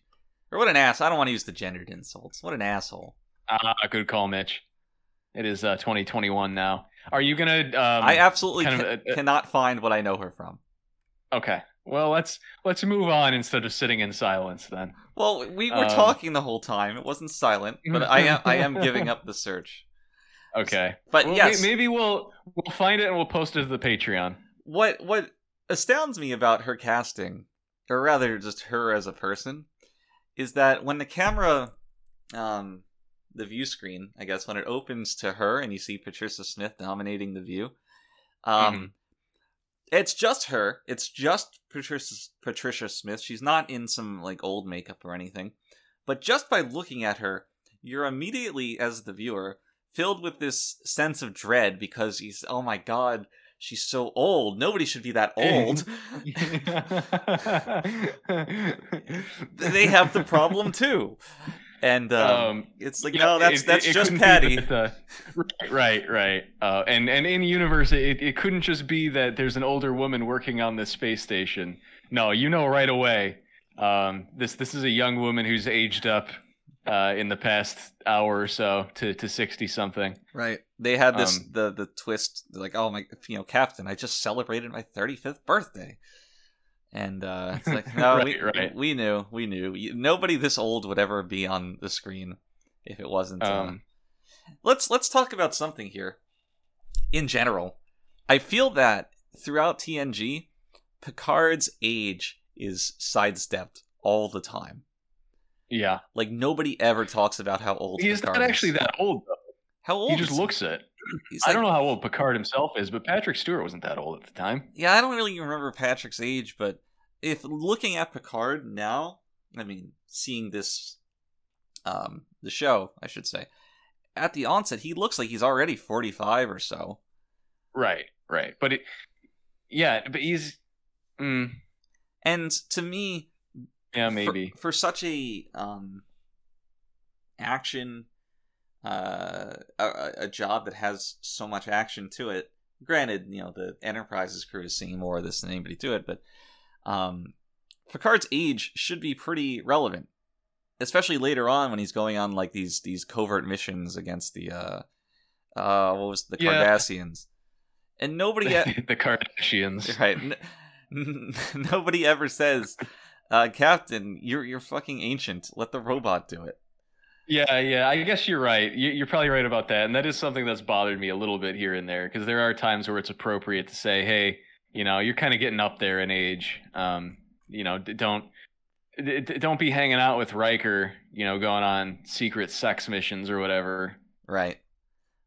or what an ass. I don't want to use the gendered insults. What an asshole. Ah, good call, Mitch. It is uh, 2021 now. Are you gonna? Um, I absolutely of, uh, cannot find what I know her from. okay. Well, let's let's move on instead of sitting in silence. Then. Well, we were Um, talking the whole time. It wasn't silent, but I am I am giving up the search. Okay. But Well, yes, maybe we'll we'll find it and we'll post it to the Patreon. what what astounds me about her casting, or rather just her as a person, is that when the camera, um, the view screen, I guess, when it opens to her and you see Patricia Smith dominating the view, um, Mhm. it's just her. It's just Patricia Patricia Smith. She's not in some like old makeup or anything, but just by looking at her, you're immediately, as the viewer, filled with this sense of dread because he's, oh my god, she's so old. Nobody should be that old. they have the problem too. And um, Um, it's like, Yeah, no, that's it- that's it- it just Patty. that, uh, right, right, right. Uh, and and in universe, it, it couldn't just be that there's an older woman working on this space station. No, you know right away. Um, this this is a young woman who's aged up uh, in the past hour or so to to sixty something. Right. They had this Um, the the twist like, oh my, you know, Captain, I just celebrated my 35th birthday. And uh, it's like, no, we, Right, right. we knew, we knew. Nobody this old would ever be on the screen if it wasn't. uh, Um, let's let's talk about something here. In general, I feel that throughout TNG, Picard's age is sidestepped all the time. Yeah, Like nobody ever talks about how old he's Picard not is. actually that old though. How old? He just is looks it. He's I don't know how old Picard himself is, but Patrick Stewart wasn't that old at the time. Yeah, I don't really remember Patrick's age, but if looking at Picard now, I mean, seeing this, um, the show, I should say, at the onset, he looks like he's already forty-five or so. Right, right. But it, yeah, but he's, mm, And to me, yeah, maybe. for, such a um action uh a, a- job that has so much action to it granted you know the enterprise's crew is seeing more of this than anybody to it but um picard's age should be pretty relevant especially later on when he's going on like these these covert missions against the uh uh what was the Yeah. cardassians and nobody the Kardashians. Right. N- nobody ever says, uh, "Captain, you're you're fucking ancient. Let the robot do it." Yeah, yeah. I guess you're right. You- You're probably right about that, and that is something that's bothered me a little bit here and there because there are times where it's appropriate to say, "Hey, you know, you're kind of getting up there in age. Um, you know, don't." Don't be hanging out with Riker, you know, going on secret sex missions or whatever. Right.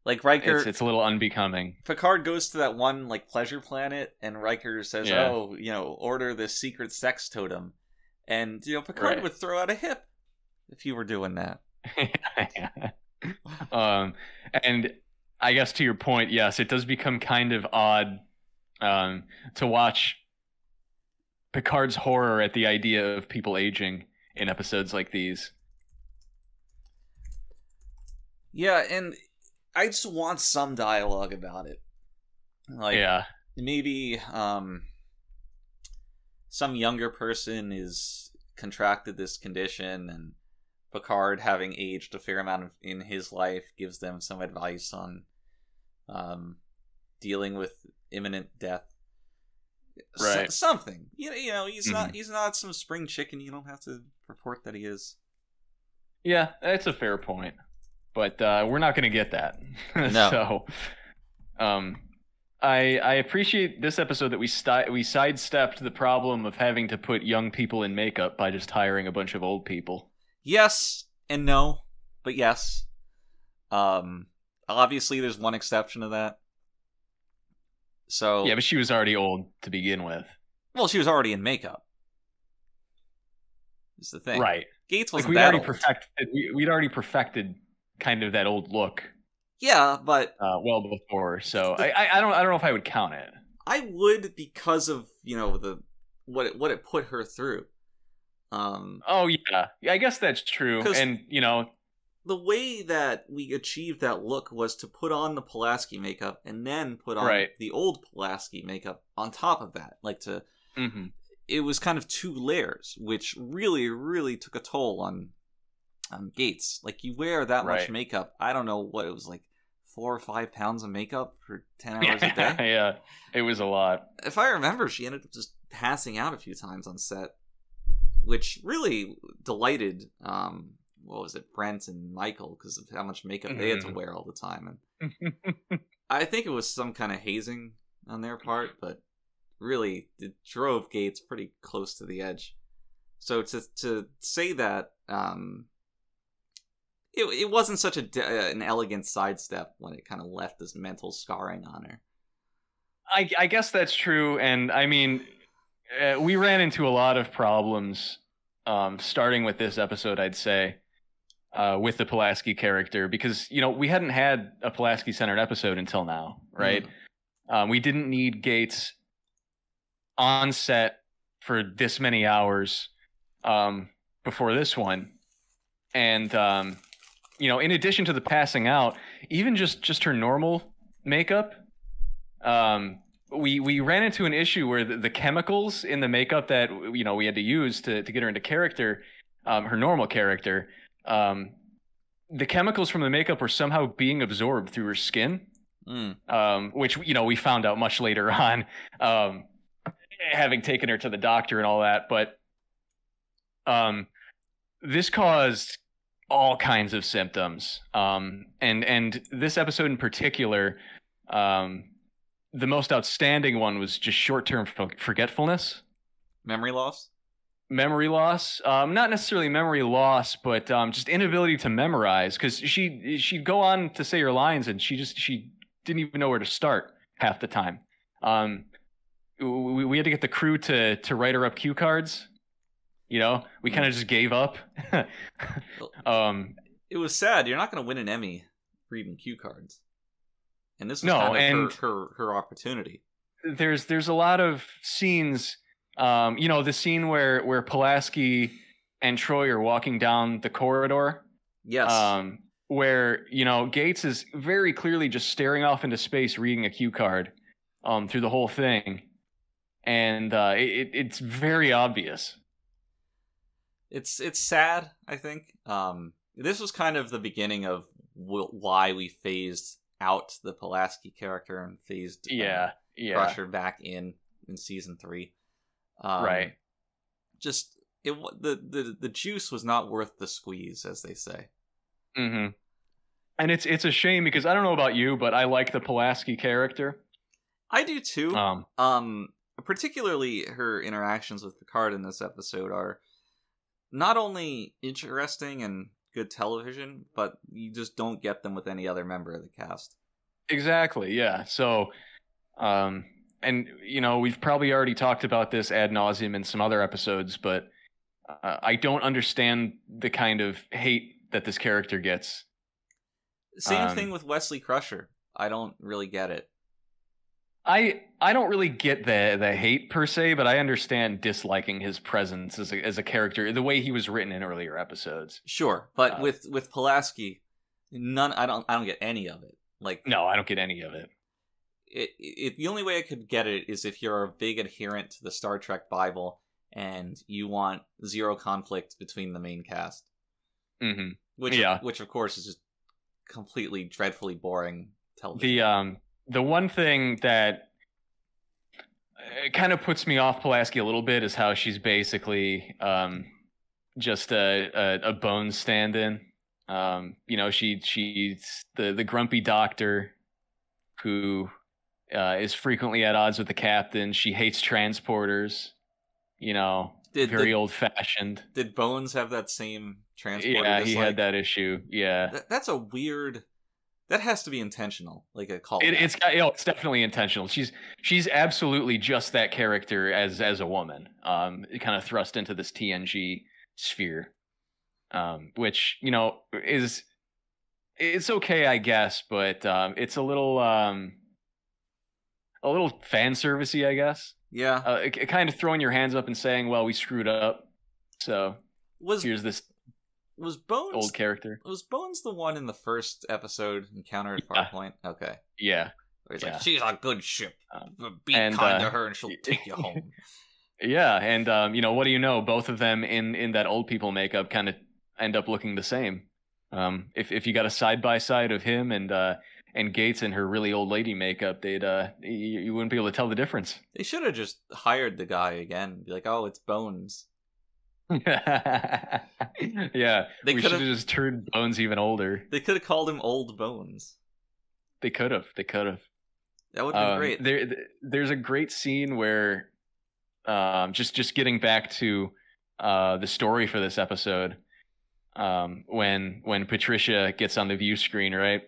Like Riker, It's it's a little unbecoming. Picard goes to that one like pleasure planet, and Riker says, Yeah. "Oh, you know, order this secret sex totem," and you know, Picard Right. would throw out a hip if you were doing that. um, and I guess to your point, yes, it does become kind of odd um, to watch Picard's horror at the idea of people aging in episodes like these. Yeah, and I just want some dialogue about it. Like, yeah, maybe um some younger person is contracted this condition and Picard having aged a fair amount of, in his life gives them some advice on um dealing with imminent death S- Right. something you know, you know he's not Mhm. he's not some spring chicken you don't have to report that he is yeah, that's a fair point, but uh, we're not going to get that. No. so, um, I I appreciate this episode that we sti- we sidestepped the problem of having to put young people in makeup by just hiring a bunch of old people. yes and no but yes um obviously there's one exception to that so Yeah, but she was already old to begin with. Well, she was already in makeup. Is the thing, Right. Gates Like wasn't we'd already old. perfected we, we'd already perfected kind of that old look Yeah, but uh, well before. So I, I I don't I don't know if I would count it. I would because of you know the what it, what it put her through. Um, Oh yeah. Yeah, I guess that's true. And you know, the way that we achieved that look was to put on the Pulaski makeup and then put on Right. the old Pulaski makeup on top of that, like to mhm. it was kind of two layers, which really, really took a toll on on Gates. Like you wear that much makeup. I don't know what it was like, four or five pounds of makeup for ten hours a day. yeah, it was a lot. If I remember, she ended up just passing out a few times on set, which really delighted. Um, what was it, Brent and Michael, because of how much makeup they had to Mhm. wear all the time, and I think it was some kind of hazing on their part, but really it drove Gates pretty close to the edge. So to to say that um, it it wasn't such a uh, an elegant sidestep when it kind of left this mental scarring on her. I, I guess that's true, and I mean, uh, we ran into a lot of problems, um, starting with this episode. I'd say, uh, with the Pulaski character, because you know we hadn't had a Pulaski centered episode until now, right? Um, we didn't need Gates on set for this many hours um, before this one, and um, you know, in addition to the passing out, even just just her normal makeup, um, we we ran into an issue where the, the chemicals in the makeup that you know we had to use to to get her into character, um, her normal character, um, the chemicals from the makeup were somehow being absorbed through her skin Mm. um, which you know we found out much later on, um, having taken her to the doctor and all that. But um, this caused all kinds of symptoms, um, and and this episode in particular, um, the most outstanding one was just short term forgetfulness. Memory loss. memory loss. Um, not necessarily memory loss, but um, just inability to memorize. Because she she'd go on to say her lines, and she just she didn't even know where to start half the time. Um, we, we had to get the crew to to write her up cue cards. You know, we kind of just gave up. um, It was sad. You're not going to win an Emmy for reading cue cards. And this was No, kind of her, her her opportunity. there's there's a lot of scenes um you know the scene where where Pulaski and Troi are walking down the corridor Yes. um where you know Gates is very clearly just staring off into space reading a cue card um through the whole thing and uh it, it's very obvious it's it's sad i think. Um this was kind of the beginning of wh- why we phased out the pulaski character and phased uh, yeah yeah. Crusher back in in season three. Um, right. just it the, the the juice was not worth the squeeze as they say. Mhm and it's it's a shame because I don't know about you but I like the Pulaski character. I do too. Um. Um particularly her interactions with picard in this episode are not only interesting and good television but you just don't get them with any other member of the cast Exactly. Yeah. So, um, and you know, we've probably already talked about this ad nauseum in some other episodes, but uh, I don't understand the kind of hate that this character gets. Same Um, thing with Wesley Crusher. I don't really get it. I I don't really get the the hate per se, but I understand disliking his presence as a as a character, the way he was written in earlier episodes. Sure, but Uh, with with Pulaski, none. I don't. I don't get any of it. Like No, I don't get any of it. it, it. The only way I could get it is if you're a big adherent to the Star Trek Bible and you want zero conflict between the main cast. hmm Which, Yeah. which of course is just completely dreadfully boring television. The um the one thing that kind of puts me off Pulaski a little bit is how she's basically um just a a, a bone stand-in. Um, you know, she she's the the grumpy doctor who uh, is frequently at odds with the captain. She hates transporters. You know, did, very old-fashioned. did Bones have that same transporter? Yeah, he dislike? had that issue. Yeah. That, that's a weird. That has to be intentional, like a call. It, it's you know, it's definitely intentional. She's she's absolutely just that character as as a woman, um, kind of thrust into this TNG sphere, um, which you know is it's okay, I guess, but um, it's a little um, a little fan servicey, I guess. yeah. Uh, it, it kind of throwing your hands up and saying, "Well, we screwed up, so Was here's this was Bones old character." was Bones the one in the first episode Encounter at Yeah. Farpoint? Okay. Yeah, Where he's Yeah. like, she's a good ship. Um, Be and, kind uh, to her and she'll take you home. Yeah, and um, you know, what do you know? Both of them in in that old people makeup kind of end up looking the same. Um, if if you got a side by side of him and uh, and Gates in her really old lady makeup, they'd uh, you, you wouldn't be able to tell the difference. They should have just hired the guy again. Be like, oh, it's Bones. yeah, They we should have just turned Bones even older. They could have called him Old Bones. They could have. They could have. That would have been Um, great. There, there's a great scene where, um, just just getting back to uh, the story for this episode, um, when when Patricia gets on the view screen, right,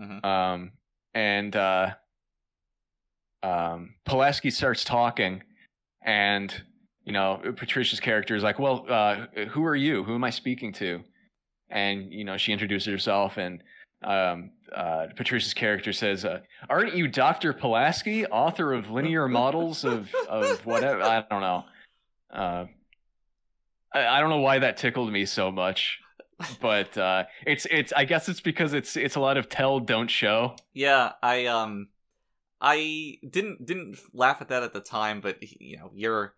Mhm. um, and uh, um, Pulaski starts talking, and you know Patricia's character is like, "Well, uh, who are you? Who am I speaking to?" And you know she introduces herself, and um, uh, Patricia's character says, uh, "Aren't you Doctor Pulaski, author of linear models of of whatever? I don't know. Uh, I, I don't know why that tickled me so much." But uh, it's it's I guess it's because it's it's a lot of tell don't show. Yeah, I um, I didn't didn't laugh at that at the time, but you know your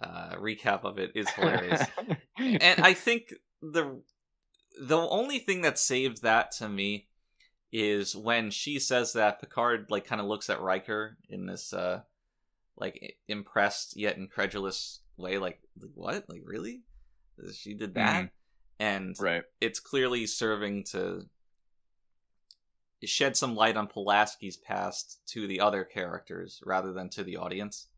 uh, recap of it is hilarious. and I think the the only thing that saved that to me is when she says that Picard like kind of looks at Riker in this uh like impressed yet incredulous way, like, like what, like really, she did that, and right. it's clearly serving to shed some light on Pulaski's past to the other characters rather than to the audience.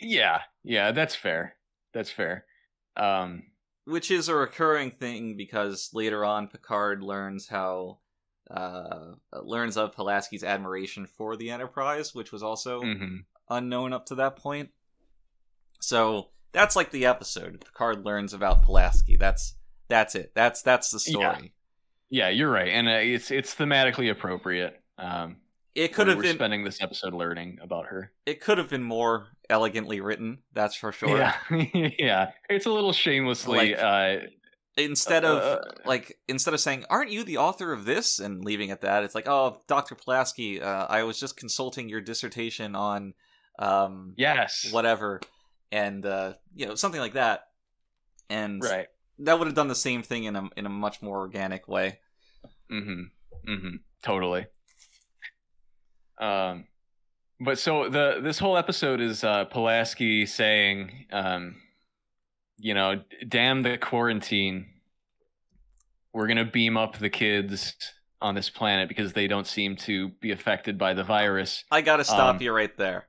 Yeah, yeah, that's fair. That's fair. Um, which is a recurring thing because later on Picard learns how uh learns of Pulaski's admiration for the Enterprise, which was also mhm. unknown up to that point. So that's like the episode. Picard learns about Pulaski. That's that's it. That's that's the story. Yeah, you're right, and uh, it's it's thematically appropriate. Um, It could have we're been spending this episode learning about her. it could have been more elegantly written, that's for sure. Yeah, yeah, it's a little shamelessly. Like, uh, Instead of Uh, like instead of saying, "Aren't you the author of this?" and leaving it at that, it's like, "Oh, Dr. Pulaski, uh, I was just consulting your dissertation on um yes, whatever." And uh, you know, something like that. And right. that would have done the same thing in a in a much more organic way. Mm-hmm. Mm-hmm. Totally. Um, but so the this whole episode is uh, Pulaski saying, um, you know, damn the quarantine. We're gonna beam up the kids on this planet because they don't seem to be affected by the virus. I got to stop Um, you right there.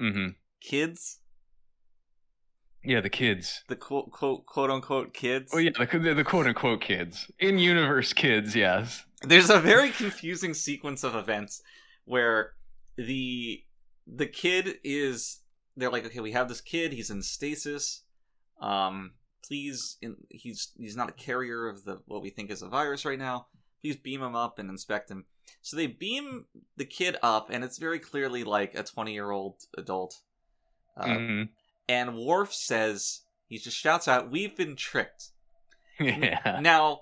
Mm-hmm. Kids, Yeah, the kids. the quote quote quote unquote kids. Oh yeah, the, the, the quote unquote kids in universe kids. Yes. there's a very confusing sequence of events where the the kid is they're like okay we have this kid he's in stasis um please in, he's he's not a carrier of the what we think is a virus right now please beam him up and inspect him so they beam the kid up and it's very clearly like a 20 year old adult uh, Mhm. and Worf says he just shouts out we've been tricked Yeah. now,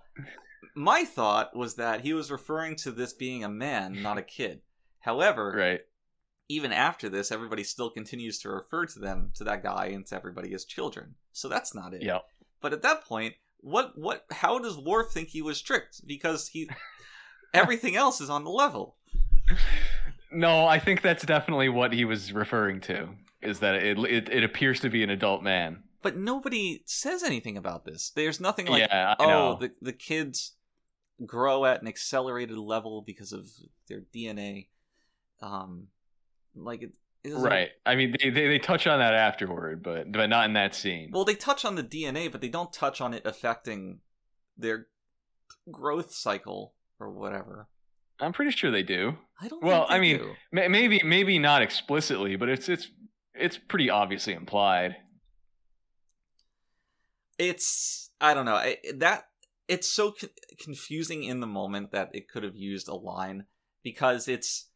my thought was that he was referring to this being a man, not a kid. However, Right. even after this, everybody still continues to refer to them, to that guy, and to everybody as children. So that's not it. Yeah. But at that point, what, what, how does Worf think he was tricked? Because he, everything else is on the level. No, I think that's definitely what he was referring to. Is that it? It, it appears to be an adult man. But nobody says anything about this. There's nothing like, yeah, oh, the the kids grow at an accelerated level because of their DNA. Um, like it, it doesn't- right. I mean, they, they they touch on that afterward, but but not in that scene. Well, they touch on the DNA, but they don't touch on it affecting their growth cycle or whatever. I'm pretty sure they do. I don't. Well, I mean. Maybe maybe not explicitly, but it's it's it's pretty obviously implied. it's I don't know I, that it's so co- confusing in the moment that it could have used a line because it's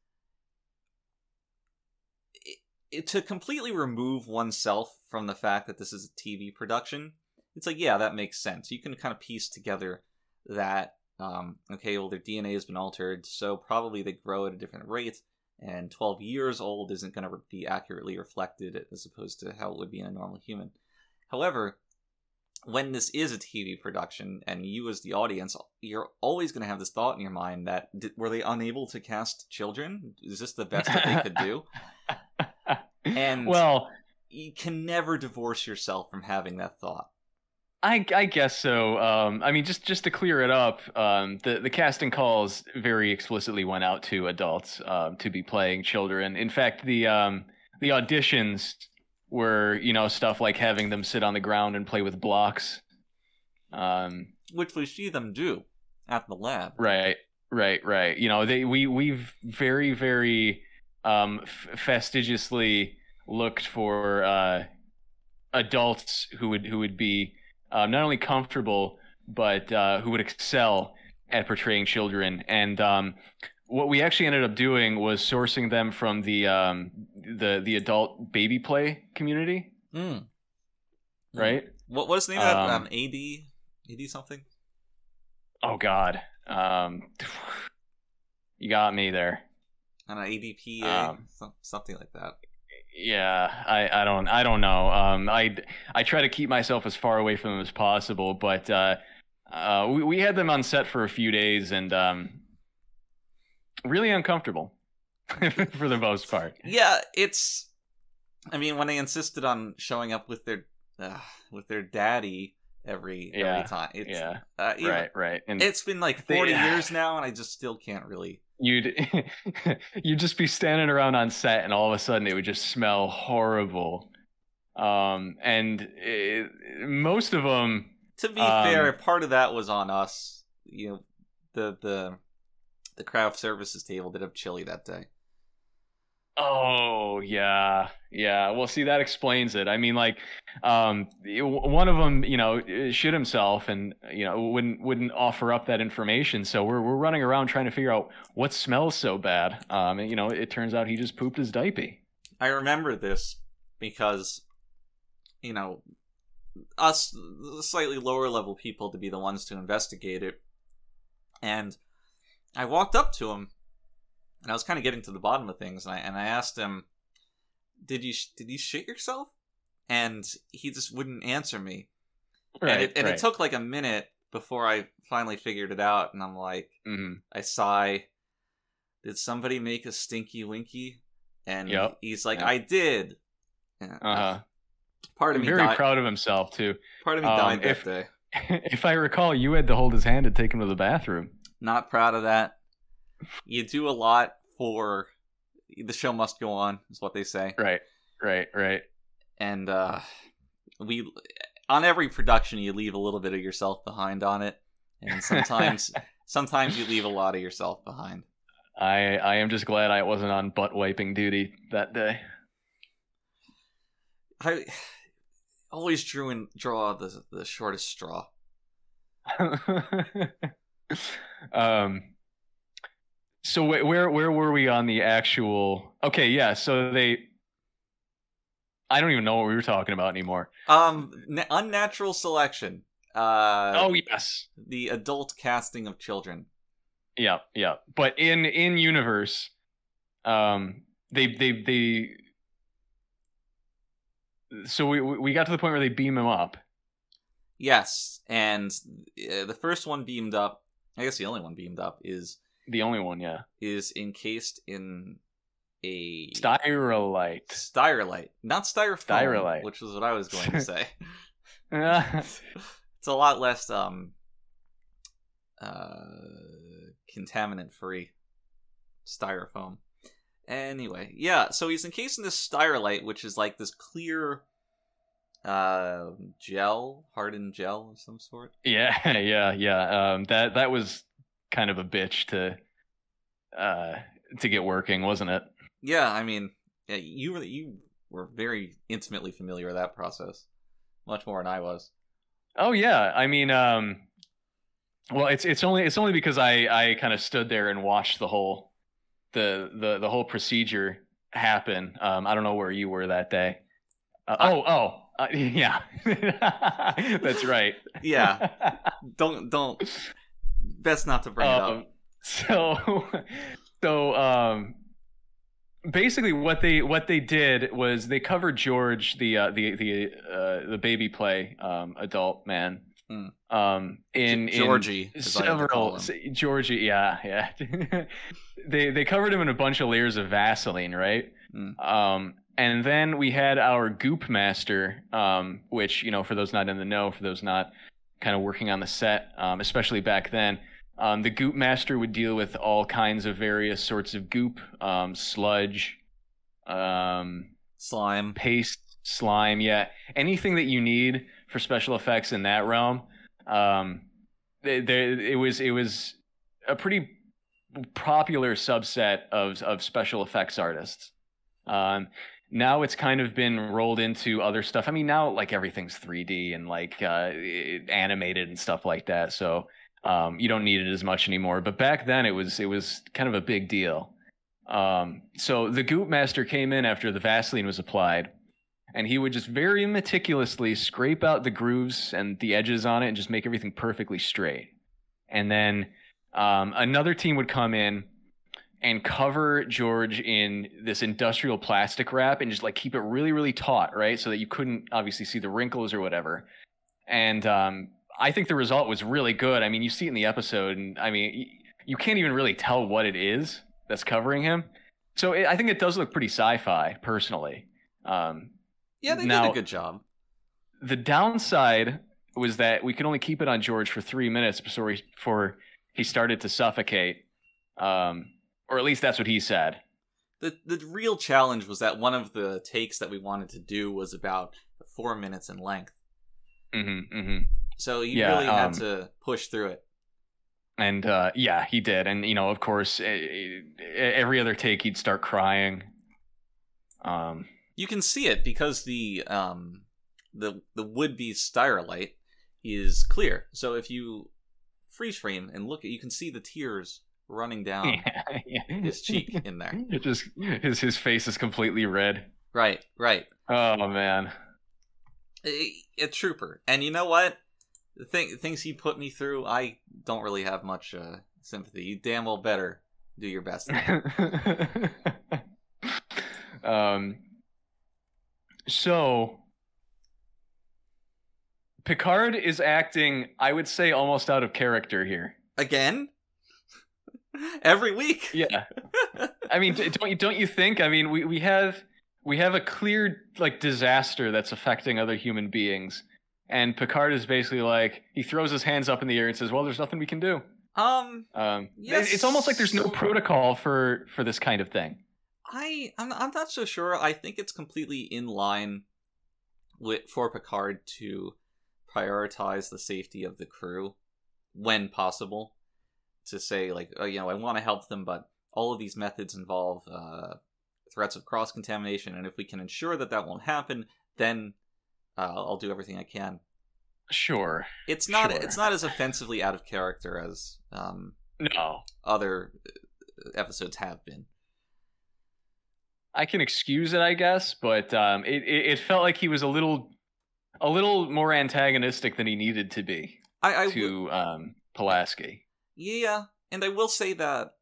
it, to completely remove oneself from the fact that this is a TV production. It's like yeah, that makes sense. You can kind of piece together that um, okay, well their DNA has been altered, so probably they grow at a different rate. And 12 years old isn't going to be accurately reflected as opposed to how it would be in a normal human. However, when this is a TV production and you as the audience, you're always going to have this thought in your mind that were they unable to cast children? Is this the best that they could do? And- well, You can never divorce yourself from having that thought. I, I guess so. Um, I mean, just just to clear it up, um, the the casting calls very explicitly went out to adults um, to be playing children. In fact, the um, the auditions were you know stuff like having them sit on the ground and play with blocks. Um, Which we see them do at the lab. right, right, right. You know, they we we've very very um, f- fastidiously looked for uh, adults who would who would be um, not only comfortable but uh, who would excel at portraying children. And um, what we actually ended up doing was sourcing them from the um, the the adult baby play community, Mm. right? What was the name of that? Um, Um, AD? AD something? Oh God, um, you got me there. Don't know, Um, something like that. Yeah, I, I don't I don't know. Um, I I try to keep myself as far away from them as possible, but uh, uh, we we had them on set for a few days and um, really uncomfortable for the most part. Yeah, it's. I mean, when they insisted on showing up with their uh, with their daddy every Yeah, every time, it's, Yeah, uh, right, right. And It's been like They- forty years now, and I just still can't really. You'd you'd just be standing around on set, and all of a sudden it would just smell horrible um, and it, most of them. To be Um, fair, part of that was on us. You know, the the the craft services table did have chili that day. Oh yeah, yeah. Well, see, that explains it. I mean, like, um, one of them, you know, shit himself, and you know, wouldn't wouldn't offer up that information. So we're we're running around trying to figure out what smells so bad. Um, and, you know, it turns out he just pooped his diaper. I remember this because, you know, us slightly lower level people to be the ones to investigate it, and I walked up to him, and I was kind of getting to the bottom of things, and I and I asked him, "Did you sh- did you shit yourself?" And he just wouldn't answer me, and, it, and it took like a minute before I finally figured it out, and I'm like, hmm I sigh. Did somebody make a stinky winky? And Yep. he's like, Yep. I did. Yeah. Uh huh. Part of I'm me very died. proud of himself too. Part of me Um, died that if- day. if I recall, you had to hold his hand to take him to the bathroom. Not proud of that. You do a lot for the show must go on, is what they say. Right, right, right. And uh we on every production you leave a little bit of yourself behind on it. And sometimes sometimes you leave a lot of yourself behind. I I am just glad I wasn't on butt wiping duty that day. I always drew and draw the the shortest straw. um so wh- where where were we on the actual okay yeah so they i don't even know what we were talking about anymore Um, na- unnatural selection. Uh, oh yes the adult casting of children. yeah yeah but in in universe um they they they so we we got to the point where they beam him up Yes, and uh, the first one beamed up. I guess the only one beamed up is the only one yeah is encased in a styrolite styrolite, not styrofoam, Styrolite. which was what I was going to say. it's a lot less um uh contaminant free styrofoam. Anyway, yeah, so he's encased in this styrolite, which is like this clear uh gel, hardened gel of some sort. Yeah, yeah, yeah. Um, that that was kind of a bitch to uh to get working, wasn't it? Yeah, I mean, yeah, you were you were very intimately familiar with that process, much more than I was. Oh yeah. I mean, um, well, it's it's only it's only because I I kind of stood there and watched the whole the the the whole procedure happen. Um, I don't know where you were that day. Uh, oh oh uh, yeah, that's right. Yeah, don't don't. Best not to bring it up. Um, so so um basically what they what they did was they covered George the uh, the the uh, the baby play um adult man Hmm. um in Georgie, in as I like to call several Georgie yeah yeah they they covered him in a bunch of layers of Vaseline right Hmm. um and then we had our goop master um which you know for those not in the know for those not kind of working on the set um especially back then um, the goop master would deal with all kinds of various sorts of goop, um, sludge, um, Slime. paste, slime. Yeah, anything that you need for special effects in that realm. Um, they, it was it was a pretty popular subset of of special effects artists. Um, now it's kind of been rolled into other stuff. I mean, now like everything's 3D and like uh, animated and stuff like that. So um, you don't need it as much anymore. But back then, it was it was kind of a big deal. Um, so the Goop Master came in after the Vaseline was applied, and he would just very meticulously scrape out the grooves and the edges on it, and just make everything perfectly straight. And then um, another team would come in and cover George in this industrial plastic wrap and just like keep it really, really taut, right? So that you couldn't obviously see the wrinkles or whatever. And um, I think the result was really good. I mean, you see it in the episode, and I mean, you can't even really tell what it is that's covering him. So it, I think it does look pretty sci-fi, personally. Um, Yeah, they did a good job. the downside was that we could only keep it on George for three minutes before he, before he started to suffocate, um, or at least that's what he said. the the real challenge was that one of the takes that we wanted to do was about four minutes in length. Mm-hmm, mm-hmm. So you Yeah, really had um, to push through it. And uh, yeah, he did. And you know, of course, e- e- every other take he'd start crying. Um, You can see it because the um the the would be styrolite is clear. So if you freeze frame and look at you can see the tears running down yeah, his cheek in there. It just his his face is completely red. Right, right. Oh man. A, a trooper. And you know what? The thing things he put me through, I don't really have much uh, sympathy. You damn well better do your best. um. So Picard is acting, I would say, almost out of character here. Again? Every week. Yeah. I mean, don't you don't you think? I mean, we, we have we have a clear like disaster that's affecting other human beings, and Picard is basically like he throws his hands up in the air and says, "Well, there's nothing we can do." Um Um, Yes. it's almost like there's no protocol for for this kind of thing. I I'm, I'm not so sure. I think it's completely in line with for Picard to prioritize the safety of the crew when possible. To say like, oh, you know, I want to help them, but all of these methods involve uh, threats of cross contamination, and if we can ensure that that won't happen, then uh, I'll do everything I can. Sure. It's not Sure. it's not as offensively out of character as um, No, other uh, episodes have been. I can excuse it, I guess, but um, it, it it felt like he was a little a little more antagonistic than he needed to be I, I to um, Pulaski. Yeah, and I will say that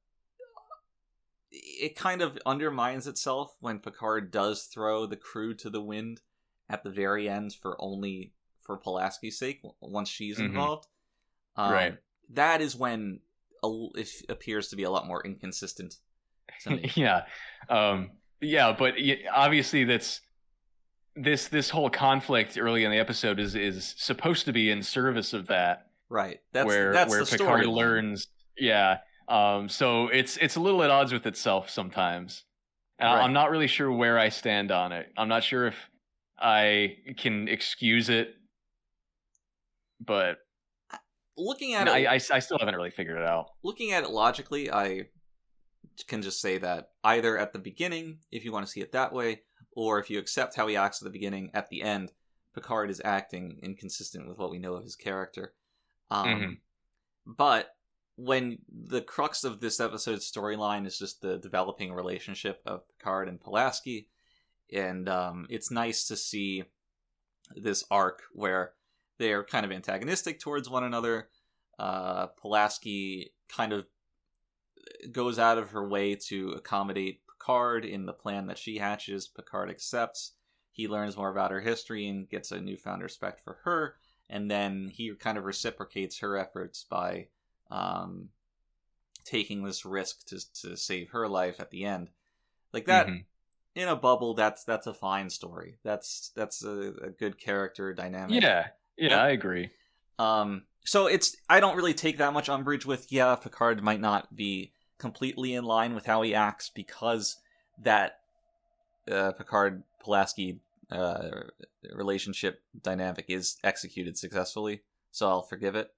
it kind of undermines itself when Picard does throw the crew to the wind at the very end for only for Pulaski's sake once she's Mhm. involved. Um, Right. That is when a, it appears to be a lot more inconsistent yeah um yeah but obviously that's this this whole conflict early in the episode is is supposed to be in service of that right. That's where that's where the picard story. learns yeah um so it's it's a little at odds with itself sometimes Right. i'm not really sure where i stand on it i'm not sure if i can excuse it but Looking at I, it, I, I still haven't really figured it out looking at it logically, I can just say that either at the beginning, if you want to see it that way, or if you accept how he acts at the beginning, at the end, Picard is acting inconsistent with what we know of his character. Um, Mhm. But when the crux of this episode's storyline is just the developing relationship of Picard and Pulaski, and um, it's nice to see this arc where they are kind of antagonistic towards one another. Uh, Pulaski kind of goes out of her way to accommodate Picard in the plan that she hatches. Picard accepts. He learns more about her history and gets a newfound respect for her. And then he kind of reciprocates her efforts by um, taking this risk to to save her life at the end. Like that Mhm. In a bubble. That's that's a fine story. That's that's a, a good character dynamic. yeah yeah Yeah. i agree Um, so it's I don't really take that much umbrage with yeah, Picard might not be completely in line with how he acts because that uh, Picard Pulaski uh, relationship dynamic is executed successfully. So I'll forgive it.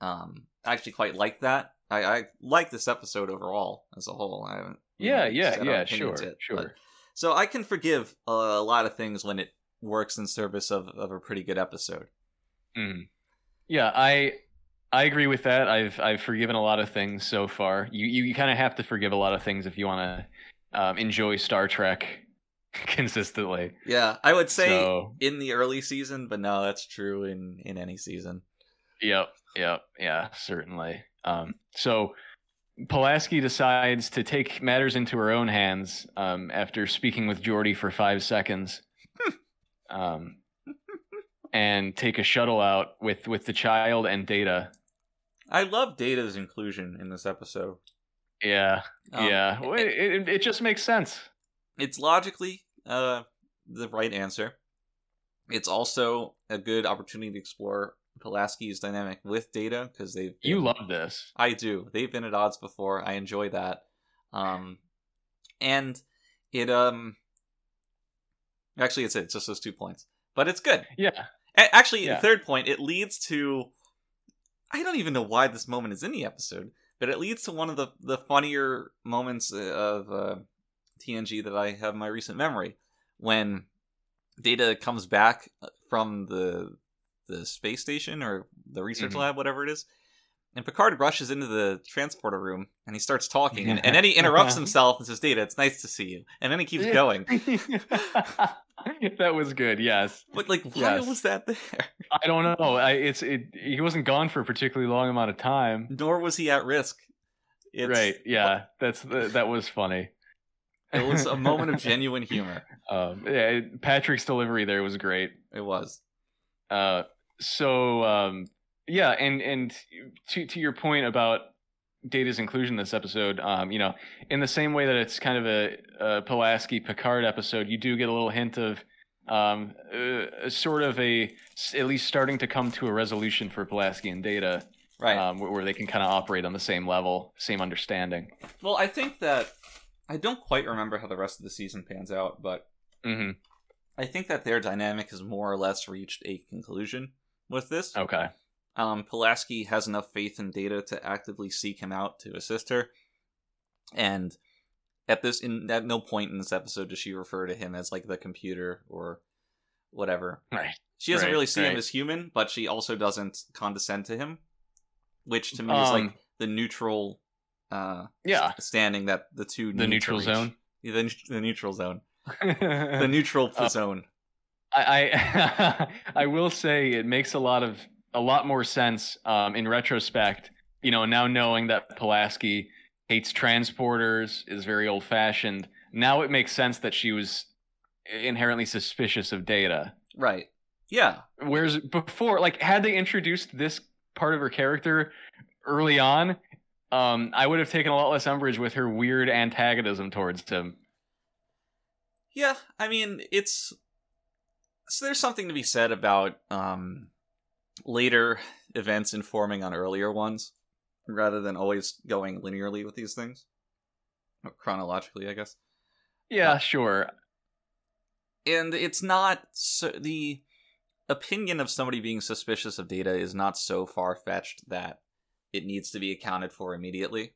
Um, I actually quite like that. I, I like this episode overall as a whole. I haven't. You yeah know, yeah yeah sure sure but- so I can forgive a, a lot of things when it works in service of, of a pretty good episode. Mm. Yeah, I I agree with that. I've I've forgiven a lot of things so far. You you, you kind of have to forgive a lot of things if you want to um, enjoy Star Trek consistently. Yeah, I would say So- in the early season, but no, that's true in in any season. Yep, yep, yeah, certainly. Um, so Pulaski decides to take matters into her own hands um, after speaking with Geordi for five seconds, um, and take a shuttle out with with the child and Data. I love Data's inclusion in this episode. Yeah, Um, yeah. It, it, it just makes sense. It's logically uh the right answer. It's also a good opportunity to explore Pulaski's dynamic with Data because they've You love this. I do. They've been at odds before. I enjoy that. Um, and it um actually it's it's just those two points, but it's good. Yeah. A- actually, Yeah. the third point it leads to I don't even know why this moment is in the episode, but it leads to one of the the funnier moments uh, of uh, TNG that I have in my recent memory when Data comes back uh, from the the space station or the research Mhm. lab, whatever it is. And Picard rushes into the transporter room and he starts talking, and, and then he interrupts himself and says, "Data, it's nice to see you." And then he keeps going. that was good. Yes. But like, why Yes. was that there? I don't know. I, it's it. He wasn't gone for a particularly long amount of time. Nor was he at risk. It's, right. Yeah. That's that was funny. It was a moment of genuine humor. Um, yeah, Patrick's delivery there was great. It was. Uh, so um, yeah, and and to to your point about Data's inclusion in this episode, um, you know, in the same way that it's kind of a, a Pulaski Picard episode, you do get a little hint of um, uh, sort of a at least starting to come to a resolution for Pulaski and Data, Right. um, where, where they can kind of operate on the same level, same understanding. well, I think that I don't quite remember how the rest of the season pans out, but hmm I think that their dynamic has more or less reached a conclusion with this. Okay. Um, Pulaski has enough faith in Data to actively seek him out to assist her, and at this, in at no point in this episode does she refer to him as like the computer or whatever. Right. She doesn't Right, really see him as human, but she also doesn't condescend to him, which to me is like Um, the neutral uh, Yeah. standing that the two The neutral zone. Yeah, the, the neutral zone, the neutral Uh, zone. I I, I will say it makes a lot of a lot more sense um, in retrospect. You know, now knowing that Pulaski hates transporters, is very old fashioned. Now it makes sense that she was inherently suspicious of Data. Right. Yeah. Whereas before, like, had they introduced this part of her character early on, um, I would have taken a lot less umbrage with her weird antagonism towards him. Yeah, I mean, it's so there's something to be said about um later events informing on earlier ones rather than always going linearly with these things. Or chronologically, I guess. Yeah, sure. And it's not so the opinion of somebody being suspicious of data is not so far fetched that it needs to be accounted for immediately.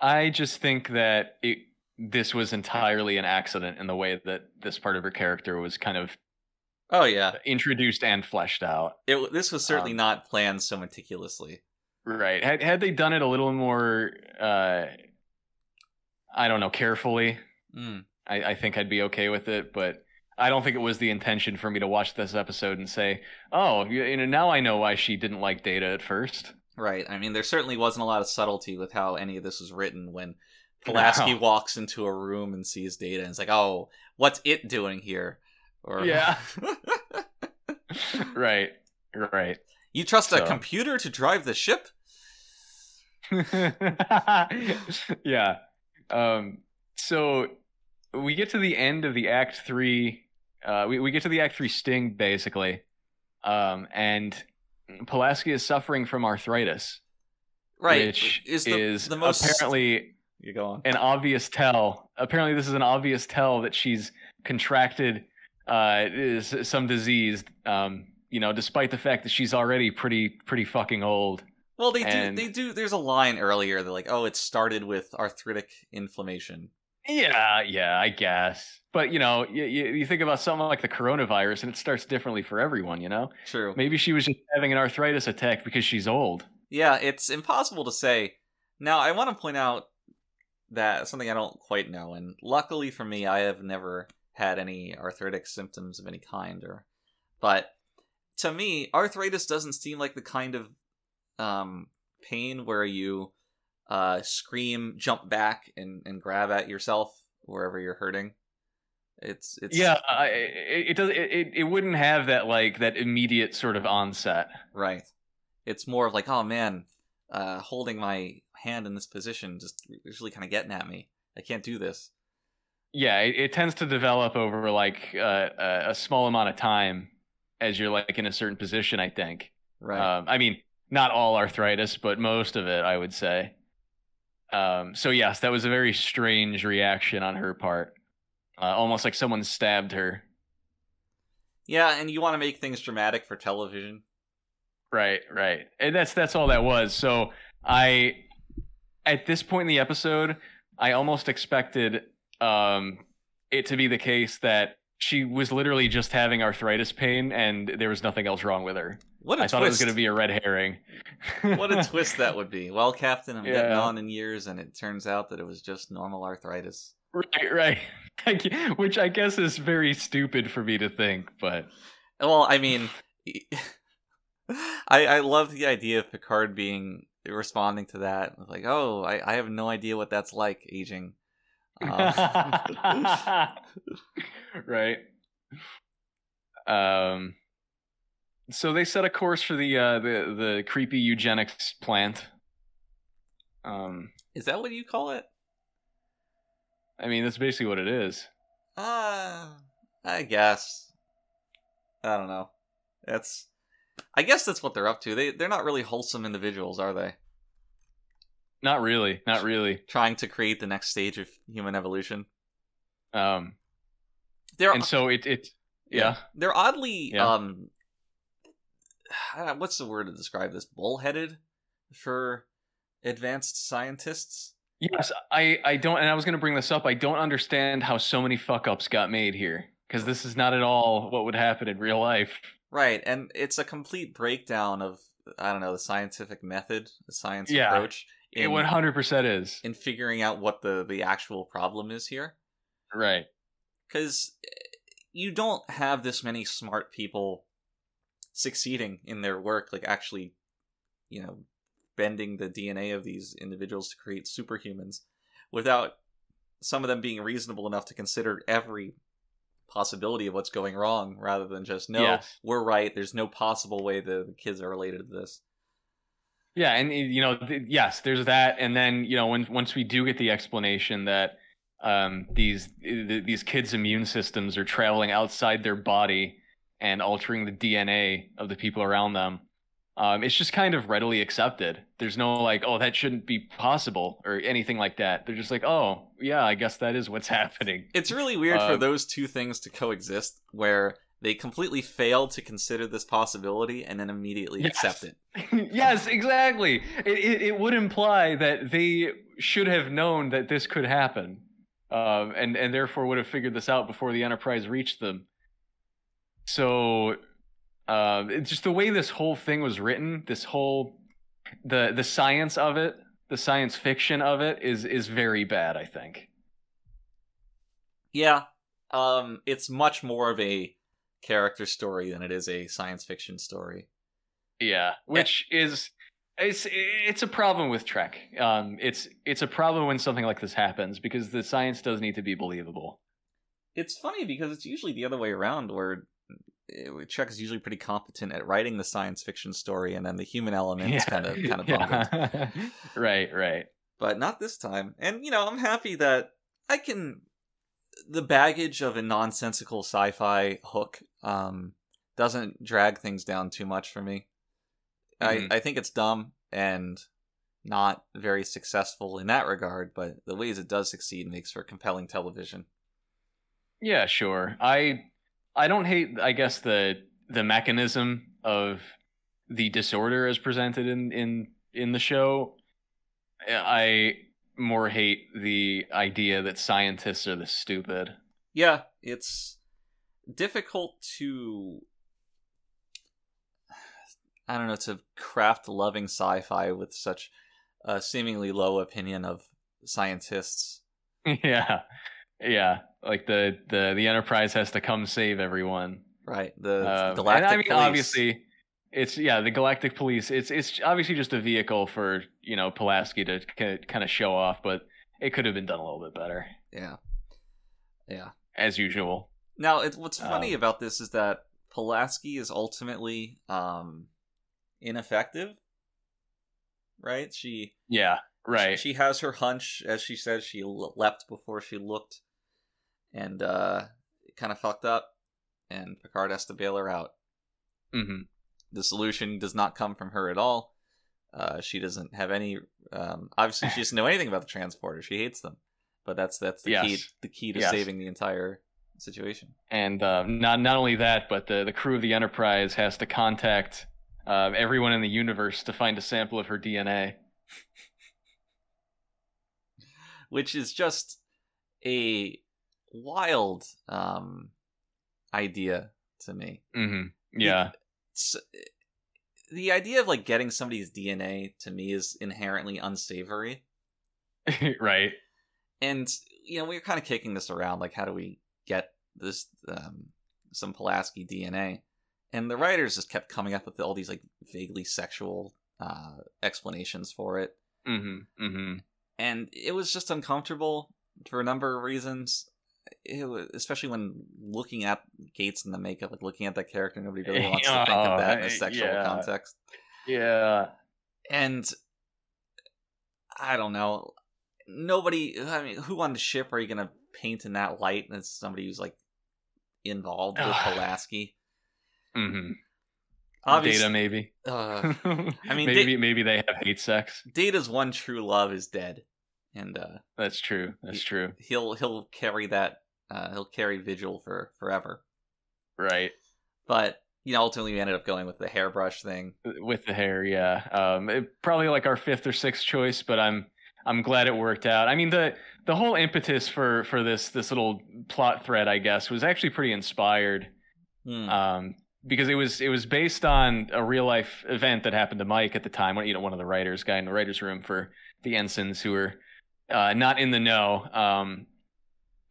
I just think that it this was entirely an accident in the way that this part of her character was kind of Oh yeah, introduced and fleshed out. it this was certainly Um, not planned so meticulously. Right. Had had they done it a little more uh I don't know, carefully, Mm. I, I think I'd be okay with it, but I don't think it was the intention for me to watch this episode and say, "Oh, you, you know, now I know why she didn't like Data at first. Right. I mean, there certainly wasn't a lot of subtlety with how any of this was written when Pulaski No. walks into a room and sees data and it's like, oh, what's it doing here? Or Yeah. right. Right. you trust a computer to drive the ship? yeah. Um, so we get to the end of the Act Three. Uh, we we get to the Act Three sting basically, um, and Pulaski is suffering from arthritis, Right. which is is, the, the most apparently You go on. an obvious tell. Apparently, this is an obvious tell that she's contracted uh, is some disease. Um, you know, despite the fact that she's already pretty pretty fucking old. Well, they and- do. They do. There's a line earlier. They're like, "Oh, it started with arthritic inflammation." Yeah, yeah, I guess. But you know, you, you, think about something like the coronavirus, and it starts differently for everyone. You know, True. maybe she was just having an arthritis attack because she's old. Yeah, it's impossible to say. Now, I want to point out that something I don't quite know, and luckily for me, I have never had any arthritic symptoms of any kind. Or, but to me, arthritis doesn't seem like the kind of um, pain where you uh, scream, jump back, and, and grab at yourself wherever you're hurting. It's it's Yeah, I, it, it does. It, it wouldn't have that like that immediate sort of onset. Right. It's more of like, oh man, uh, holding my hand in this position just is really kind of getting at me. I can't do this. Yeah, it, it tends to develop over like uh, a, a small amount of time as you're like in a certain position. I think. Right. Um, I mean, not all arthritis, but most of it, I would say. Um, so yes, that was a very strange reaction on her part, uh, almost like someone stabbed her. Yeah, and you want to make things dramatic for television. Right, right. And that's that's all that was. So I at this point in the episode, I almost expected um it to be the case that she was literally just having arthritis pain and there was nothing else wrong with her. What a I twist! thought it was going to be a red herring. what a twist that would be. Well, Captain, I'm getting on in years, and it turns out that it was just normal arthritis. Right, right. Which I guess is very stupid for me to think, but Well, I mean, I I love the idea of Picard being responding to that, like, "Oh, I, I have no idea what that's like aging." Um, right. Um. So they set a course for the uh, the the creepy eugenics plant. Um. is that what you call it? I mean, that's basically what it is. Uh, I guess. I don't know. That's. I guess that's what they're up to. They they're not really wholesome individuals, are they? Not really. Not really. Trying to create the next stage of human evolution. Um. They're And so it it yeah. they're oddly Yeah. um. I don't know, what's the word to describe this? Bullheaded for advanced scientists. Yes, I I don't, and I was going to bring this up. I don't understand how so many fuck ups got made here because this is not at all what would happen in real life. Right, and it's a complete breakdown of I don't know the scientific method, the science Yeah. approach It one hundred percent is in figuring out what the the actual problem is here. right. Because eh, you don't have this many smart people succeeding in their work, like actually, you know, bending the DNA of these individuals to create superhumans, without some of them being reasonable enough to consider every possibility of what's going wrong rather than just no we're right. There's no possible way the, the kids are related to this. Yeah, and you know, th- yes, there's that, and then you know, when once we do get the explanation that um, these th- these kids' immune systems are traveling outside their body and altering the DNA of the people around them, um, it's just kind of readily accepted. There's no like, oh, that shouldn't be possible or anything like that. They're just like, oh, yeah, I guess that is what's happening. It's really weird for Uh, those two things to coexist, where they completely fail to consider this possibility and then immediately Yes. accept it. yes, exactly. It, it it would imply that they should have known that this could happen, um, and and therefore would have figured this out before the Enterprise reached them. So, um, it's just the way this whole thing was written, this whole the the science of it, the science fiction of it is is very bad. I think. Yeah, um, it's much more of a character story than it is a science fiction story. Yeah, which is it's it's a problem with Trek. Um, it's it's a problem when something like this happens because the science does need to be believable. It's funny because it's usually the other way around, where uh, Trek is usually pretty competent at writing the science fiction story, and then the human element is kind of kind of yeah. right, right. but not this time. And you know, I'm happy that I can. The baggage of a nonsensical sci-fi hook um, doesn't drag things down too much for me. Mhm. I I think it's dumb and not very successful in that regard, but the ways it does succeed makes for compelling television. Yeah, sure. I I don't hate I guess the the mechanism of the disorder as presented in in in the show. I more hate the idea that scientists are the stupid. Yeah, it's difficult to I don't know to craft loving sci-fi with such a seemingly low opinion of scientists. yeah. Yeah, like the the the Enterprise has to come save everyone. Right. The Um, galactic and I mean, police. obviously, it's yeah, the Galactic Police. It's it's obviously just a vehicle for you know Pulaski to kind of show off, but it could have been done a little bit better, Yeah. Yeah. as usual. Now, it's what's funny Um, about this is that Pulaski is ultimately um ineffective. Right? She Yeah, right. She has her hunch, as she says. She le- leapt before she looked, and uh, it kind of fucked up. And Picard has to bail her out. hmm The solution does not come from her at all. Uh, she doesn't have any. Um, obviously, she doesn't know anything about the transporter. She hates them, but that's that's the key. The key to Yes. saving the entire situation. And uh, not not only that, but the the crew of the Enterprise has to contact uh, everyone in the universe to find a sample of her DNA. which is just a wild um, idea to me. hmm Yeah. It's, the idea of like getting somebody's DNA to me is inherently unsavory, right. and you know we were kind of kicking this around, like how do we get this um, some Pulaski DNA? And the writers just kept coming up with all these like vaguely sexual uh, explanations for it. hmm hmm and it was just uncomfortable for a number of reasons. It was, especially when looking at Gates and the makeup, like looking at that character, nobody really wants to think of that in a sexual yeah. context. Yeah. And I don't know. Nobody. I mean, who on the ship are you going to paint in that light? As somebody who's like involved with Pulaski. hmm Obviously, Data, maybe. uh, I mean, maybe they- maybe they have hate sex. Data's one true love is dead, and uh, That's true. That's true. he'll he'll carry that. Uh, he'll carry Vigil for forever. Right. But you know, ultimately we ended up going with the hairbrush thing. With the hair, yeah. Um, it- probably like our fifth or sixth choice, but I'm I'm glad it worked out. I mean the the whole impetus for for this this little plot thread, I guess, was actually pretty inspired. Hmm. um, because it was it was based on a real life event that happened to Mike at the time. You know, one of the writers, guy in the writers' room for the ensigns who were uh, not in the know. Um,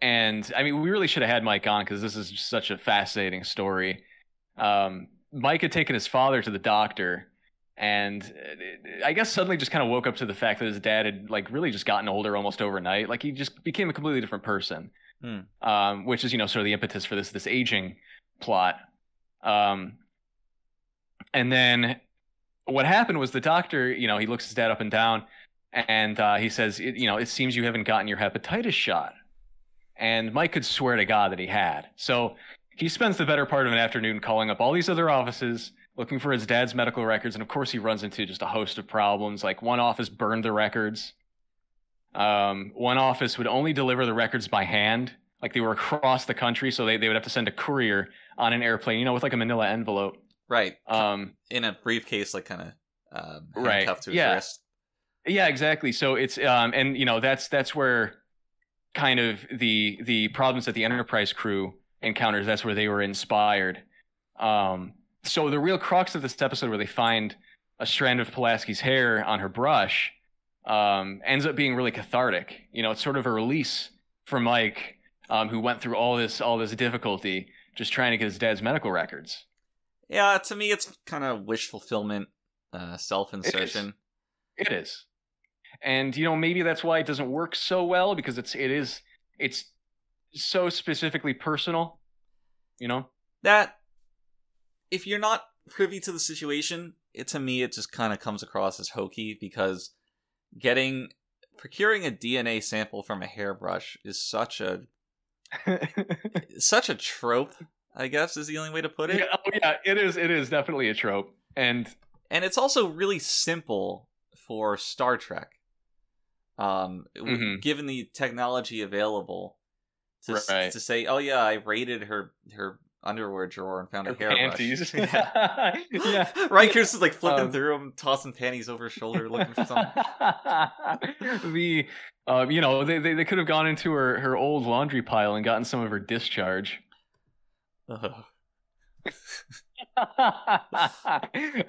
and I mean, we really should have had Mike on because this is such a fascinating story. Um, Mike had taken his father to the doctor, and uh, I guess suddenly just kind of woke up to the fact that his dad had like really just gotten older almost overnight. Like he just became a completely different person, Hmm. um, which is you know sort of the impetus for this this aging plot. Um, and then what happened was the doctor, you know, he looks his dad up and down, and uh, he says, it, you know, it seems you haven't gotten your hepatitis shot. And Mike could swear to God that he had. So he spends the better part of an afternoon calling up all these other offices, looking for his dad's medical records, and of course he runs into just a host of problems. Like one office burned the records. Um, one office would only deliver the records by hand, like they were across the country, so they, they would have to send a courier on an airplane, you know, with like a manila envelope. Right. Um, In a briefcase, like kind of um, Right, to his yeah. wrist. Yeah, exactly. So it's um and you know that's that's where kind of the the problems that the Enterprise crew encounters that's where they were inspired. Um so the real crux of this episode where they find a strand of Pulaski's hair on her brush um ends up being really cathartic. You know, it's sort of a release for Mike um who went through all this all this difficulty just trying to get his dad's medical records. Yeah, to me, it's kind of wish fulfillment, uh, self insertion. It is. And you know, maybe that's why it doesn't work so well because it's it is it's so specifically personal, you know? That, if you're not privy to the situation, it to me it just kind of comes across as hokey because getting procuring a DNA sample from a hairbrush is such a such a trope. I guess is the only way to put it. yeah, oh yeah, it is it is definitely a trope. And and it's also really simple for Star Trek. Um, Mhm. given the technology available, to Right. to say, oh yeah, I raided her her underwear drawer and found a her hairbrush. panties. yeah. yeah. Riker's is like flipping Um, through them, tossing panties over his shoulder, looking for something. the uh, you know they, they, they could have gone into her, her old laundry pile and gotten some of her discharge.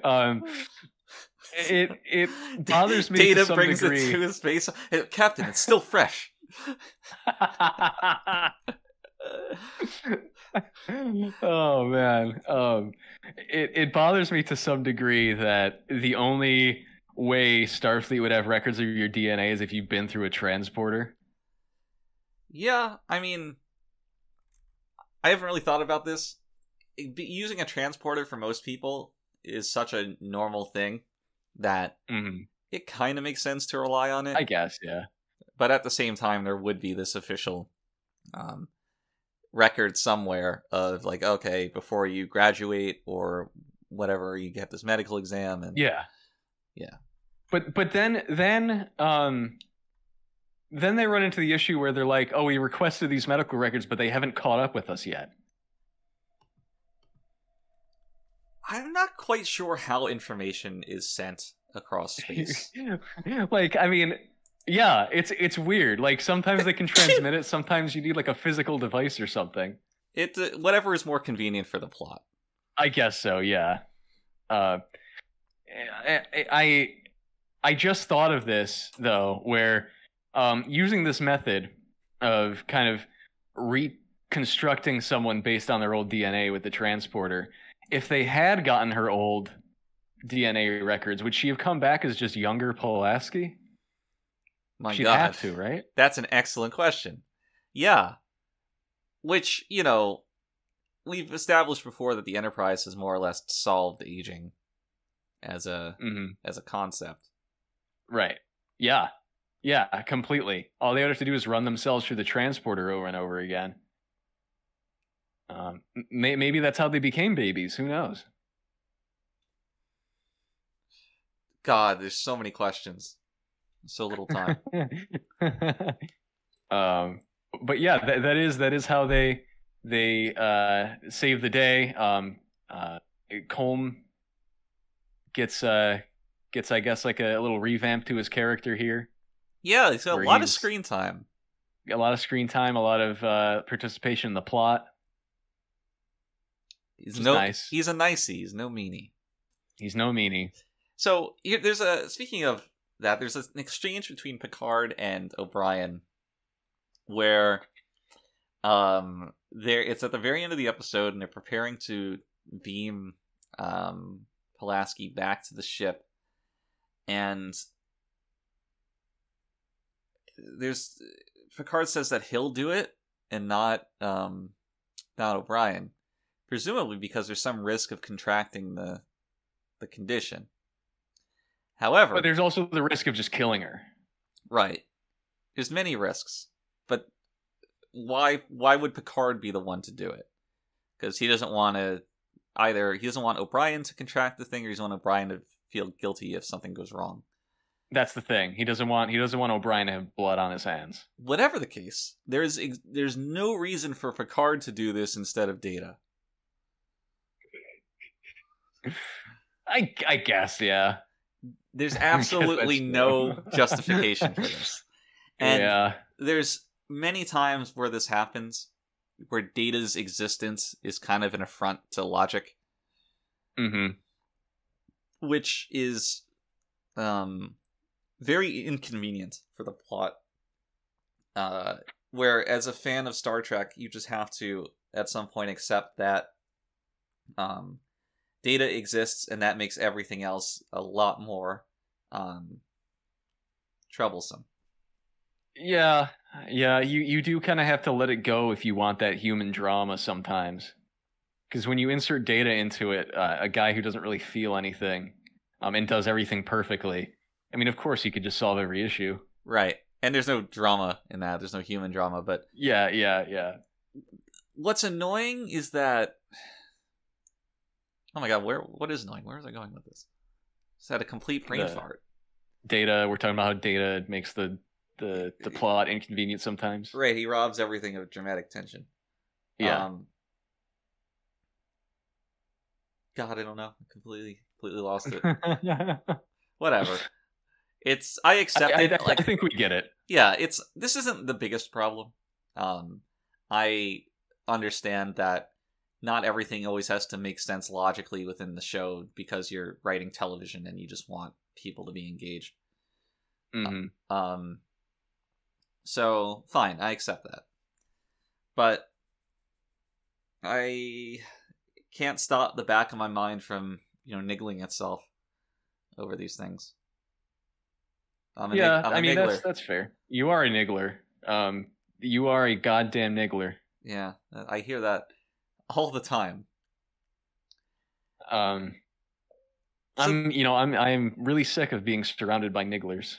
Um, it it bothers me Data to some brings degree. it to his face. Captain, it's still fresh. oh man, um, it it bothers me to some degree that the only way Starfleet would have records of your DNA is if you've been through a transporter. Yeah, I mean, I haven't really thought about this. Using a transporter for most people is such a normal thing that Mhm. it kind of makes sense to rely on it. I guess, yeah. But at the same time, there would be this official um, record somewhere of like, okay, before you graduate or whatever, you get this medical exam, and Yeah. Yeah. but but then then um then they run into the issue where they're like, "Oh, we requested these medical records, but they haven't caught up with us yet." I'm not quite sure how information is sent across space. like, I mean, yeah, it's it's weird. Like sometimes they can transmit it, sometimes you need like a physical device or something. it uh, whatever is more convenient for the plot. I guess so. Yeah. Uh, I, I I just thought of this though, where um, using this method of kind of reconstructing someone based on their old DNA with the transporter. If they had gotten her old DNA records, would she have come back as just younger Pulaski? My She'd God, have to, right? That's an excellent question. Yeah. Which, you know, we've established before that the Enterprise has more or less solved the aging as a hmm as a concept. Right. Yeah. Yeah, completely. All they would have to do is run themselves through the transporter over and over again. Um, may- maybe that's how they became babies. Who knows? God, there's so many questions. So little time. um, but yeah, that, that is that is how they they uh, save the day. Um, uh, Colm gets uh, gets I guess like a, little revamp to his character here. yeah, it's got a lot of screen time. A lot of screen time, a lot of uh, participation in the plot. He's no nice. he's a nicey, he's no meanie. He's no meanie. So there's a speaking of that, there's an exchange between Picard and O'Brien, where, um, there it's at the very end of the episode, and they're preparing to beam, um, Pulaski back to the ship, and there's Picard says that he'll do it and not, um, not O'Brien, presumably because there's some risk of contracting the the condition. However, But there's also the risk of just killing her. right, there's many risks, but why why would Picard be the one to do it? Because he doesn't want to either. He doesn't want O'Brien to contract the thing, or he doesn't want O'Brien to feel guilty if something goes wrong. That's the thing. He doesn't want he doesn't want O'Brien to have blood on his hands. Whatever the case, there's there's no reason for Picard to do this instead of Data. I I guess, yeah. There's absolutely no justification for this. And yeah. there's many times where this happens where data's existence is kind of an affront to logic Mm-hmm. which is um very inconvenient for the plot uh where as a fan of star trek you just have to at some point accept that um data exists and that makes everything else a lot more um troublesome Yeah. Yeah, you you do kind of have to let it go if you want that human drama sometimes. Cuz when you insert data into it, uh, a guy who doesn't really feel anything um and does everything perfectly. I mean, of course he could just solve every issue. right and there's no drama in that there's no human drama but Yeah, yeah, yeah. what's annoying is that oh my god where what is annoying? Where was i going with this? Just had a complete brain The- fart. Data, we're talking about how data makes the the the plot inconvenient sometimes. right he robs everything of dramatic tension. Yeah. um, god i don't know. I completely completely lost it. Whatever. It's i accept I, I, it I think we get it. yeah it's this isn't the biggest problem. Um i understand that not everything always has to make sense logically within the show because you're writing television and you just want people to be engaged hmm um so fine i accept that but i can't stop the back of my mind from you know niggling itself over these things I'm a yeah, nig- I'm I mean niggler. that's that's fair. You are a niggler. Um, you are a goddamn niggler. Yeah, I hear that all the time. Um, So- I'm you know I'm I'm really sick of being surrounded by nigglers.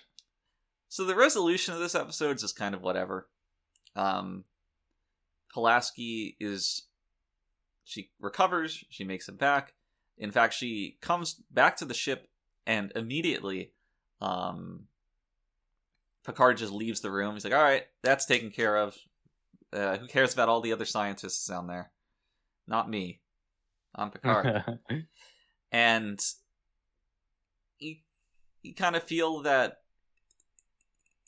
So the resolution of this episode is just kind of whatever. Um, Pulaski is she recovers, she makes it back. In fact, she comes back to the ship and immediately Um, Picard just leaves the room. He's like, "All right, that's taken care of. Uh, who cares about all the other scientists down there? Not me. I'm Picard." and you, you kind of feel that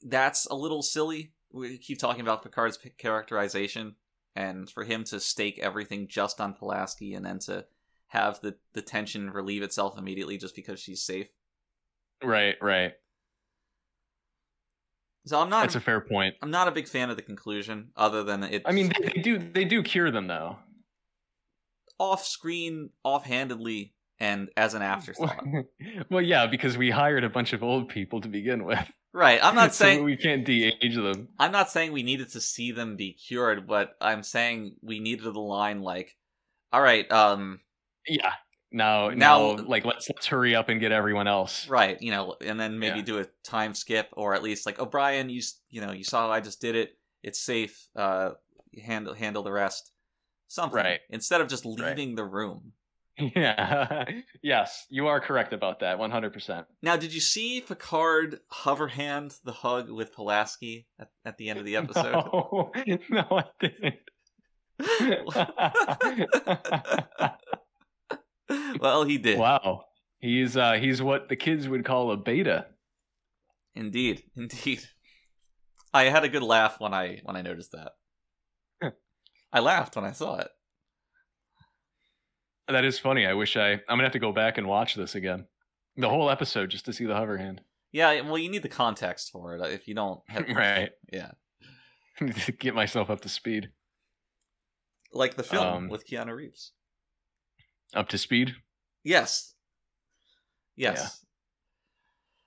that's a little silly. We keep talking about Picard's characterization, and for him to stake everything just on Pulaski, and then to have the the tension relieve itself immediately just because she's safe. right, right. So I'm not. That's a fair point. I'm not a big fan of the conclusion, other than it. I mean, they do they do cure them though. Off screen, offhandedly, and as an afterthought. well, yeah, because we hired a bunch of old people to begin with. right. I'm not So saying we can't de-age them. I'm not saying we needed to see them be cured, but I'm saying we needed the line like, "All right, um, Yeah. Now, Now- now, like let's let's hurry up and get everyone else. right," you know, and then maybe Yeah. do a time skip, or at least like, "O'Brien, you you know, you saw I just did it. It's safe. Uh, handle handle the rest." Something Right. instead of just Right. leaving the room. Yeah. yes, you are correct about that. One hundred percent. Now, did you see Picard hover hand the hug with Pulaski at, at the end of the episode? No, no, I didn't. well, he did. wow, he's uh he's what the kids would call a beta. Indeed, indeed. I had a good laugh when I when I noticed that. I laughed when I saw it. That is funny. I wish I. I'm gonna have to go back and watch this again, the whole episode, just to see the hover hand. Yeah, well, you need the context for it. If you don't, have, right. yeah, Need to get myself up to speed. like the film Um, with Keanu Reeves. Up to speed. Yes, yes.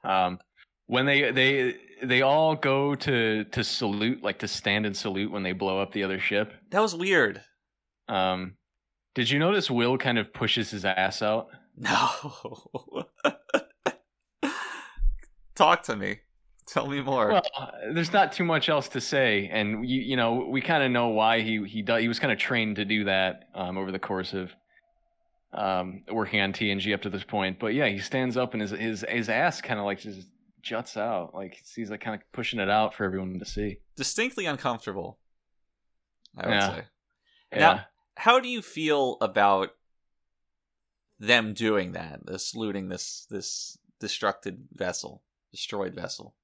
Um, when they they they all go to to salute, like to stand and salute when they blow up the other ship. That was weird. Um, did you notice Will kind of pushes his ass out? No. Talk to me. Tell me more. Well, there's not too much else to say, and you you know we kind of know why he he do, he was kind of trained to do that um, over the course of um, working on TNG up to this point. But yeah, he stands up and his his his ass kind of like just juts out, like he's like kind of pushing it out for everyone to see. Distinctly uncomfortable. I would Yeah. say. Yeah. Now- How do you feel about them doing that? The saluting this this destructed vessel, destroyed vessel.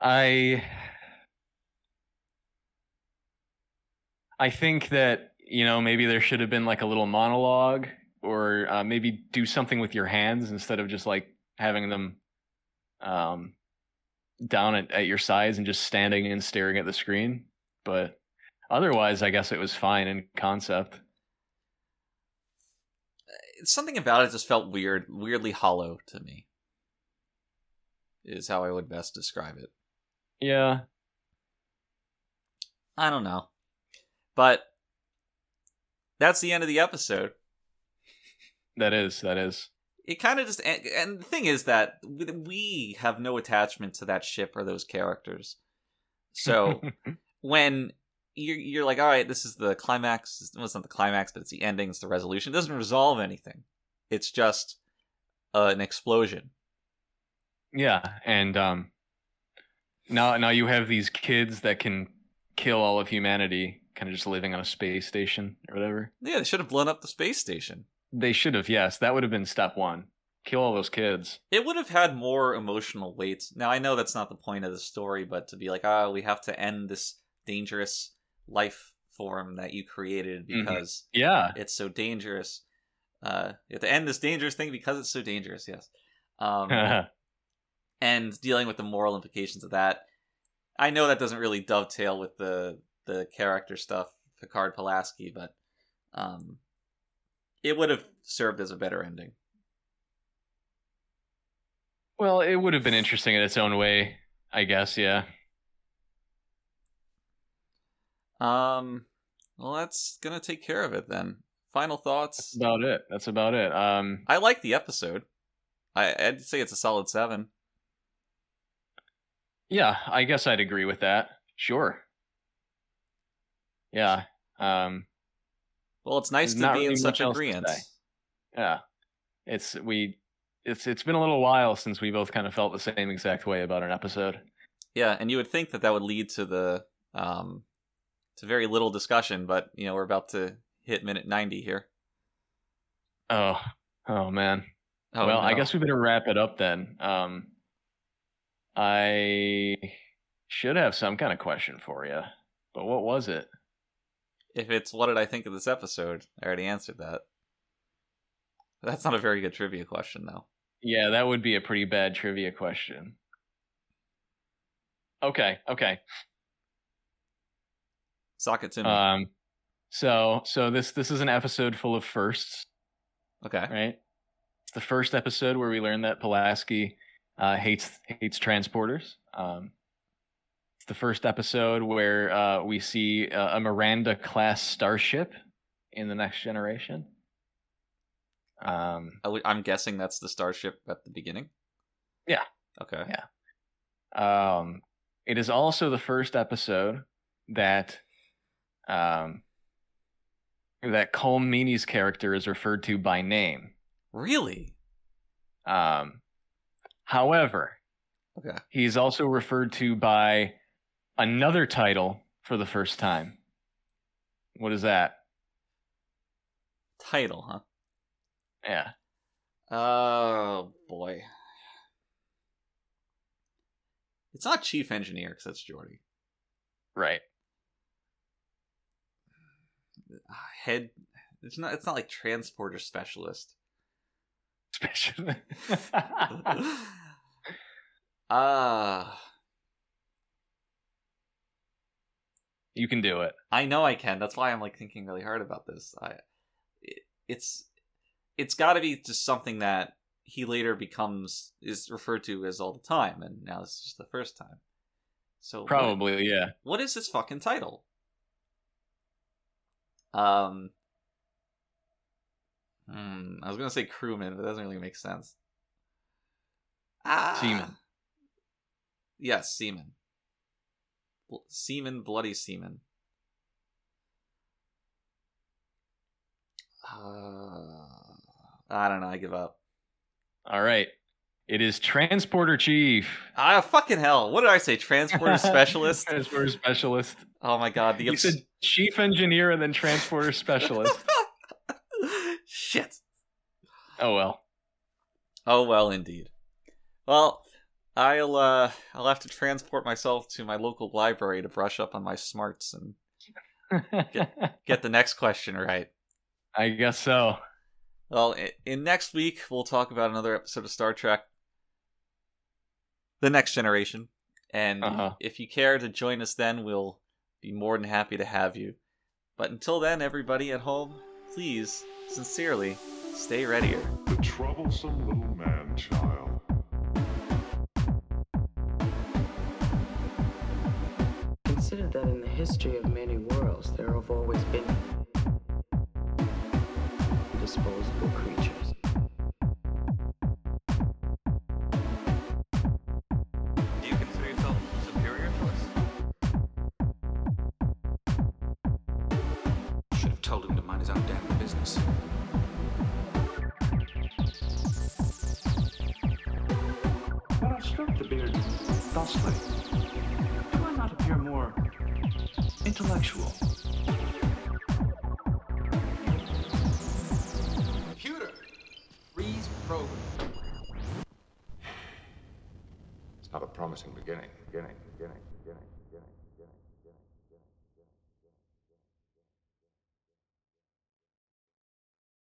I I think that you know maybe there should have been like a little monologue or uh, maybe do something with your hands instead of just like having them um down at, at your sides and just standing and staring at the screen but otherwise i guess it was fine in concept Something about it just felt weird, weirdly hollow to me. Is how I would best describe it. yeah I don't know. But that's the end of the episode. that is that is It kind of just and, and the thing is that we have no attachment to that ship or those characters. So when you're, you're like, all right, this is the climax. Well, it's not the climax, but it's the ending. It's the resolution. It doesn't resolve anything. It's just uh, an explosion. Yeah, and um, now now you have these kids that can kill all of humanity, kind of just living on a space station or whatever. Yeah, they should have blown up the space station. They should have, yes, that would have been step one. Kill all those kids. It would have had more emotional weight. Now I know that's not the point of the story, but to be like, ah, we have to end this dangerous life form that you created Mhm. because Yeah, it's so dangerous. Uh, you have to end this dangerous thing because it's so dangerous. Yes. Um, and dealing with the moral implications of that. I know that doesn't really dovetail with the the character stuff, Picard Pulaski, but um, it would have served as a better ending. well, it would have been interesting in its own way, I guess. Yeah. Um, well, that's gonna take care of it then. Final thoughts. That's about it. That's about it. Um, I like the episode. I, I'd say it's a solid seven. yeah, I guess I'd agree with that. Sure. Yeah. Um, Well, it's nice There's to be in such much else to agreement. yeah. It's we it's it's been a little while since we both kind of felt the same exact way about an episode. Yeah, and you would think that that would lead to the um to very little discussion, but you know we're about to hit minute ninety here. Oh, oh man. Oh, well, I guess we better wrap it up then. Um, I should have some kind of question for you, but what was it? If it's what did I think of this episode, I already answered that. That's not a very good trivia question, though. Yeah, that would be a pretty bad trivia question. Okay, okay. Sock it to me. Um, so so this this is an episode full of firsts, okay. right? It's the first episode where we learn that Pulaski uh, hates hates transporters. Um, the first episode where uh, we see a, a Miranda class starship in the next generation. Um, I'm guessing that's the starship at the beginning. Yeah. Okay. Yeah. Um, it is also the first episode that um, that Colm Meaney's character is referred to by name. Really? Um, however, Okay. he's also referred to by another title for the first time. What is that? Title, huh? Yeah. Oh boy. It's not chief engineer because that's Geordi. Right. Head. It's not. It's not like transporter specialist. Special. Ah. you can do it. I know I can. That's why I'm like thinking really hard about this. I, it, it's, it's got to be just something that he later becomes is referred to as all the time, and now this is just the first time. So what- Probably, yeah. what is his fucking title? Um. Hmm, I was gonna say crewman, but that doesn't really make sense. Ah, Seaman. Yes, seaman. Seaman, bloody seaman. Uh, I don't know. I give up. All right. It is transporter chief. Ah, fucking hell! What did I say? Transporter specialist. transporter specialist. Oh my god! The said chief engineer and then transporter specialist. Shit. oh well. Oh well, indeed. Well, I'll uh, I'll have to transport myself to my local library to brush up on my smarts and get get the next question right. I guess so. Well, in next week we'll talk about another episode of Star Trek: The Next Generation, and Uh-huh. if you care to join us, then we'll be more than happy to have you. But until then, everybody at home, please, sincerely, stay readier. The troublesome little man child. Consider that in the history of many worlds, there have always been disposable creatures. Promising beginning.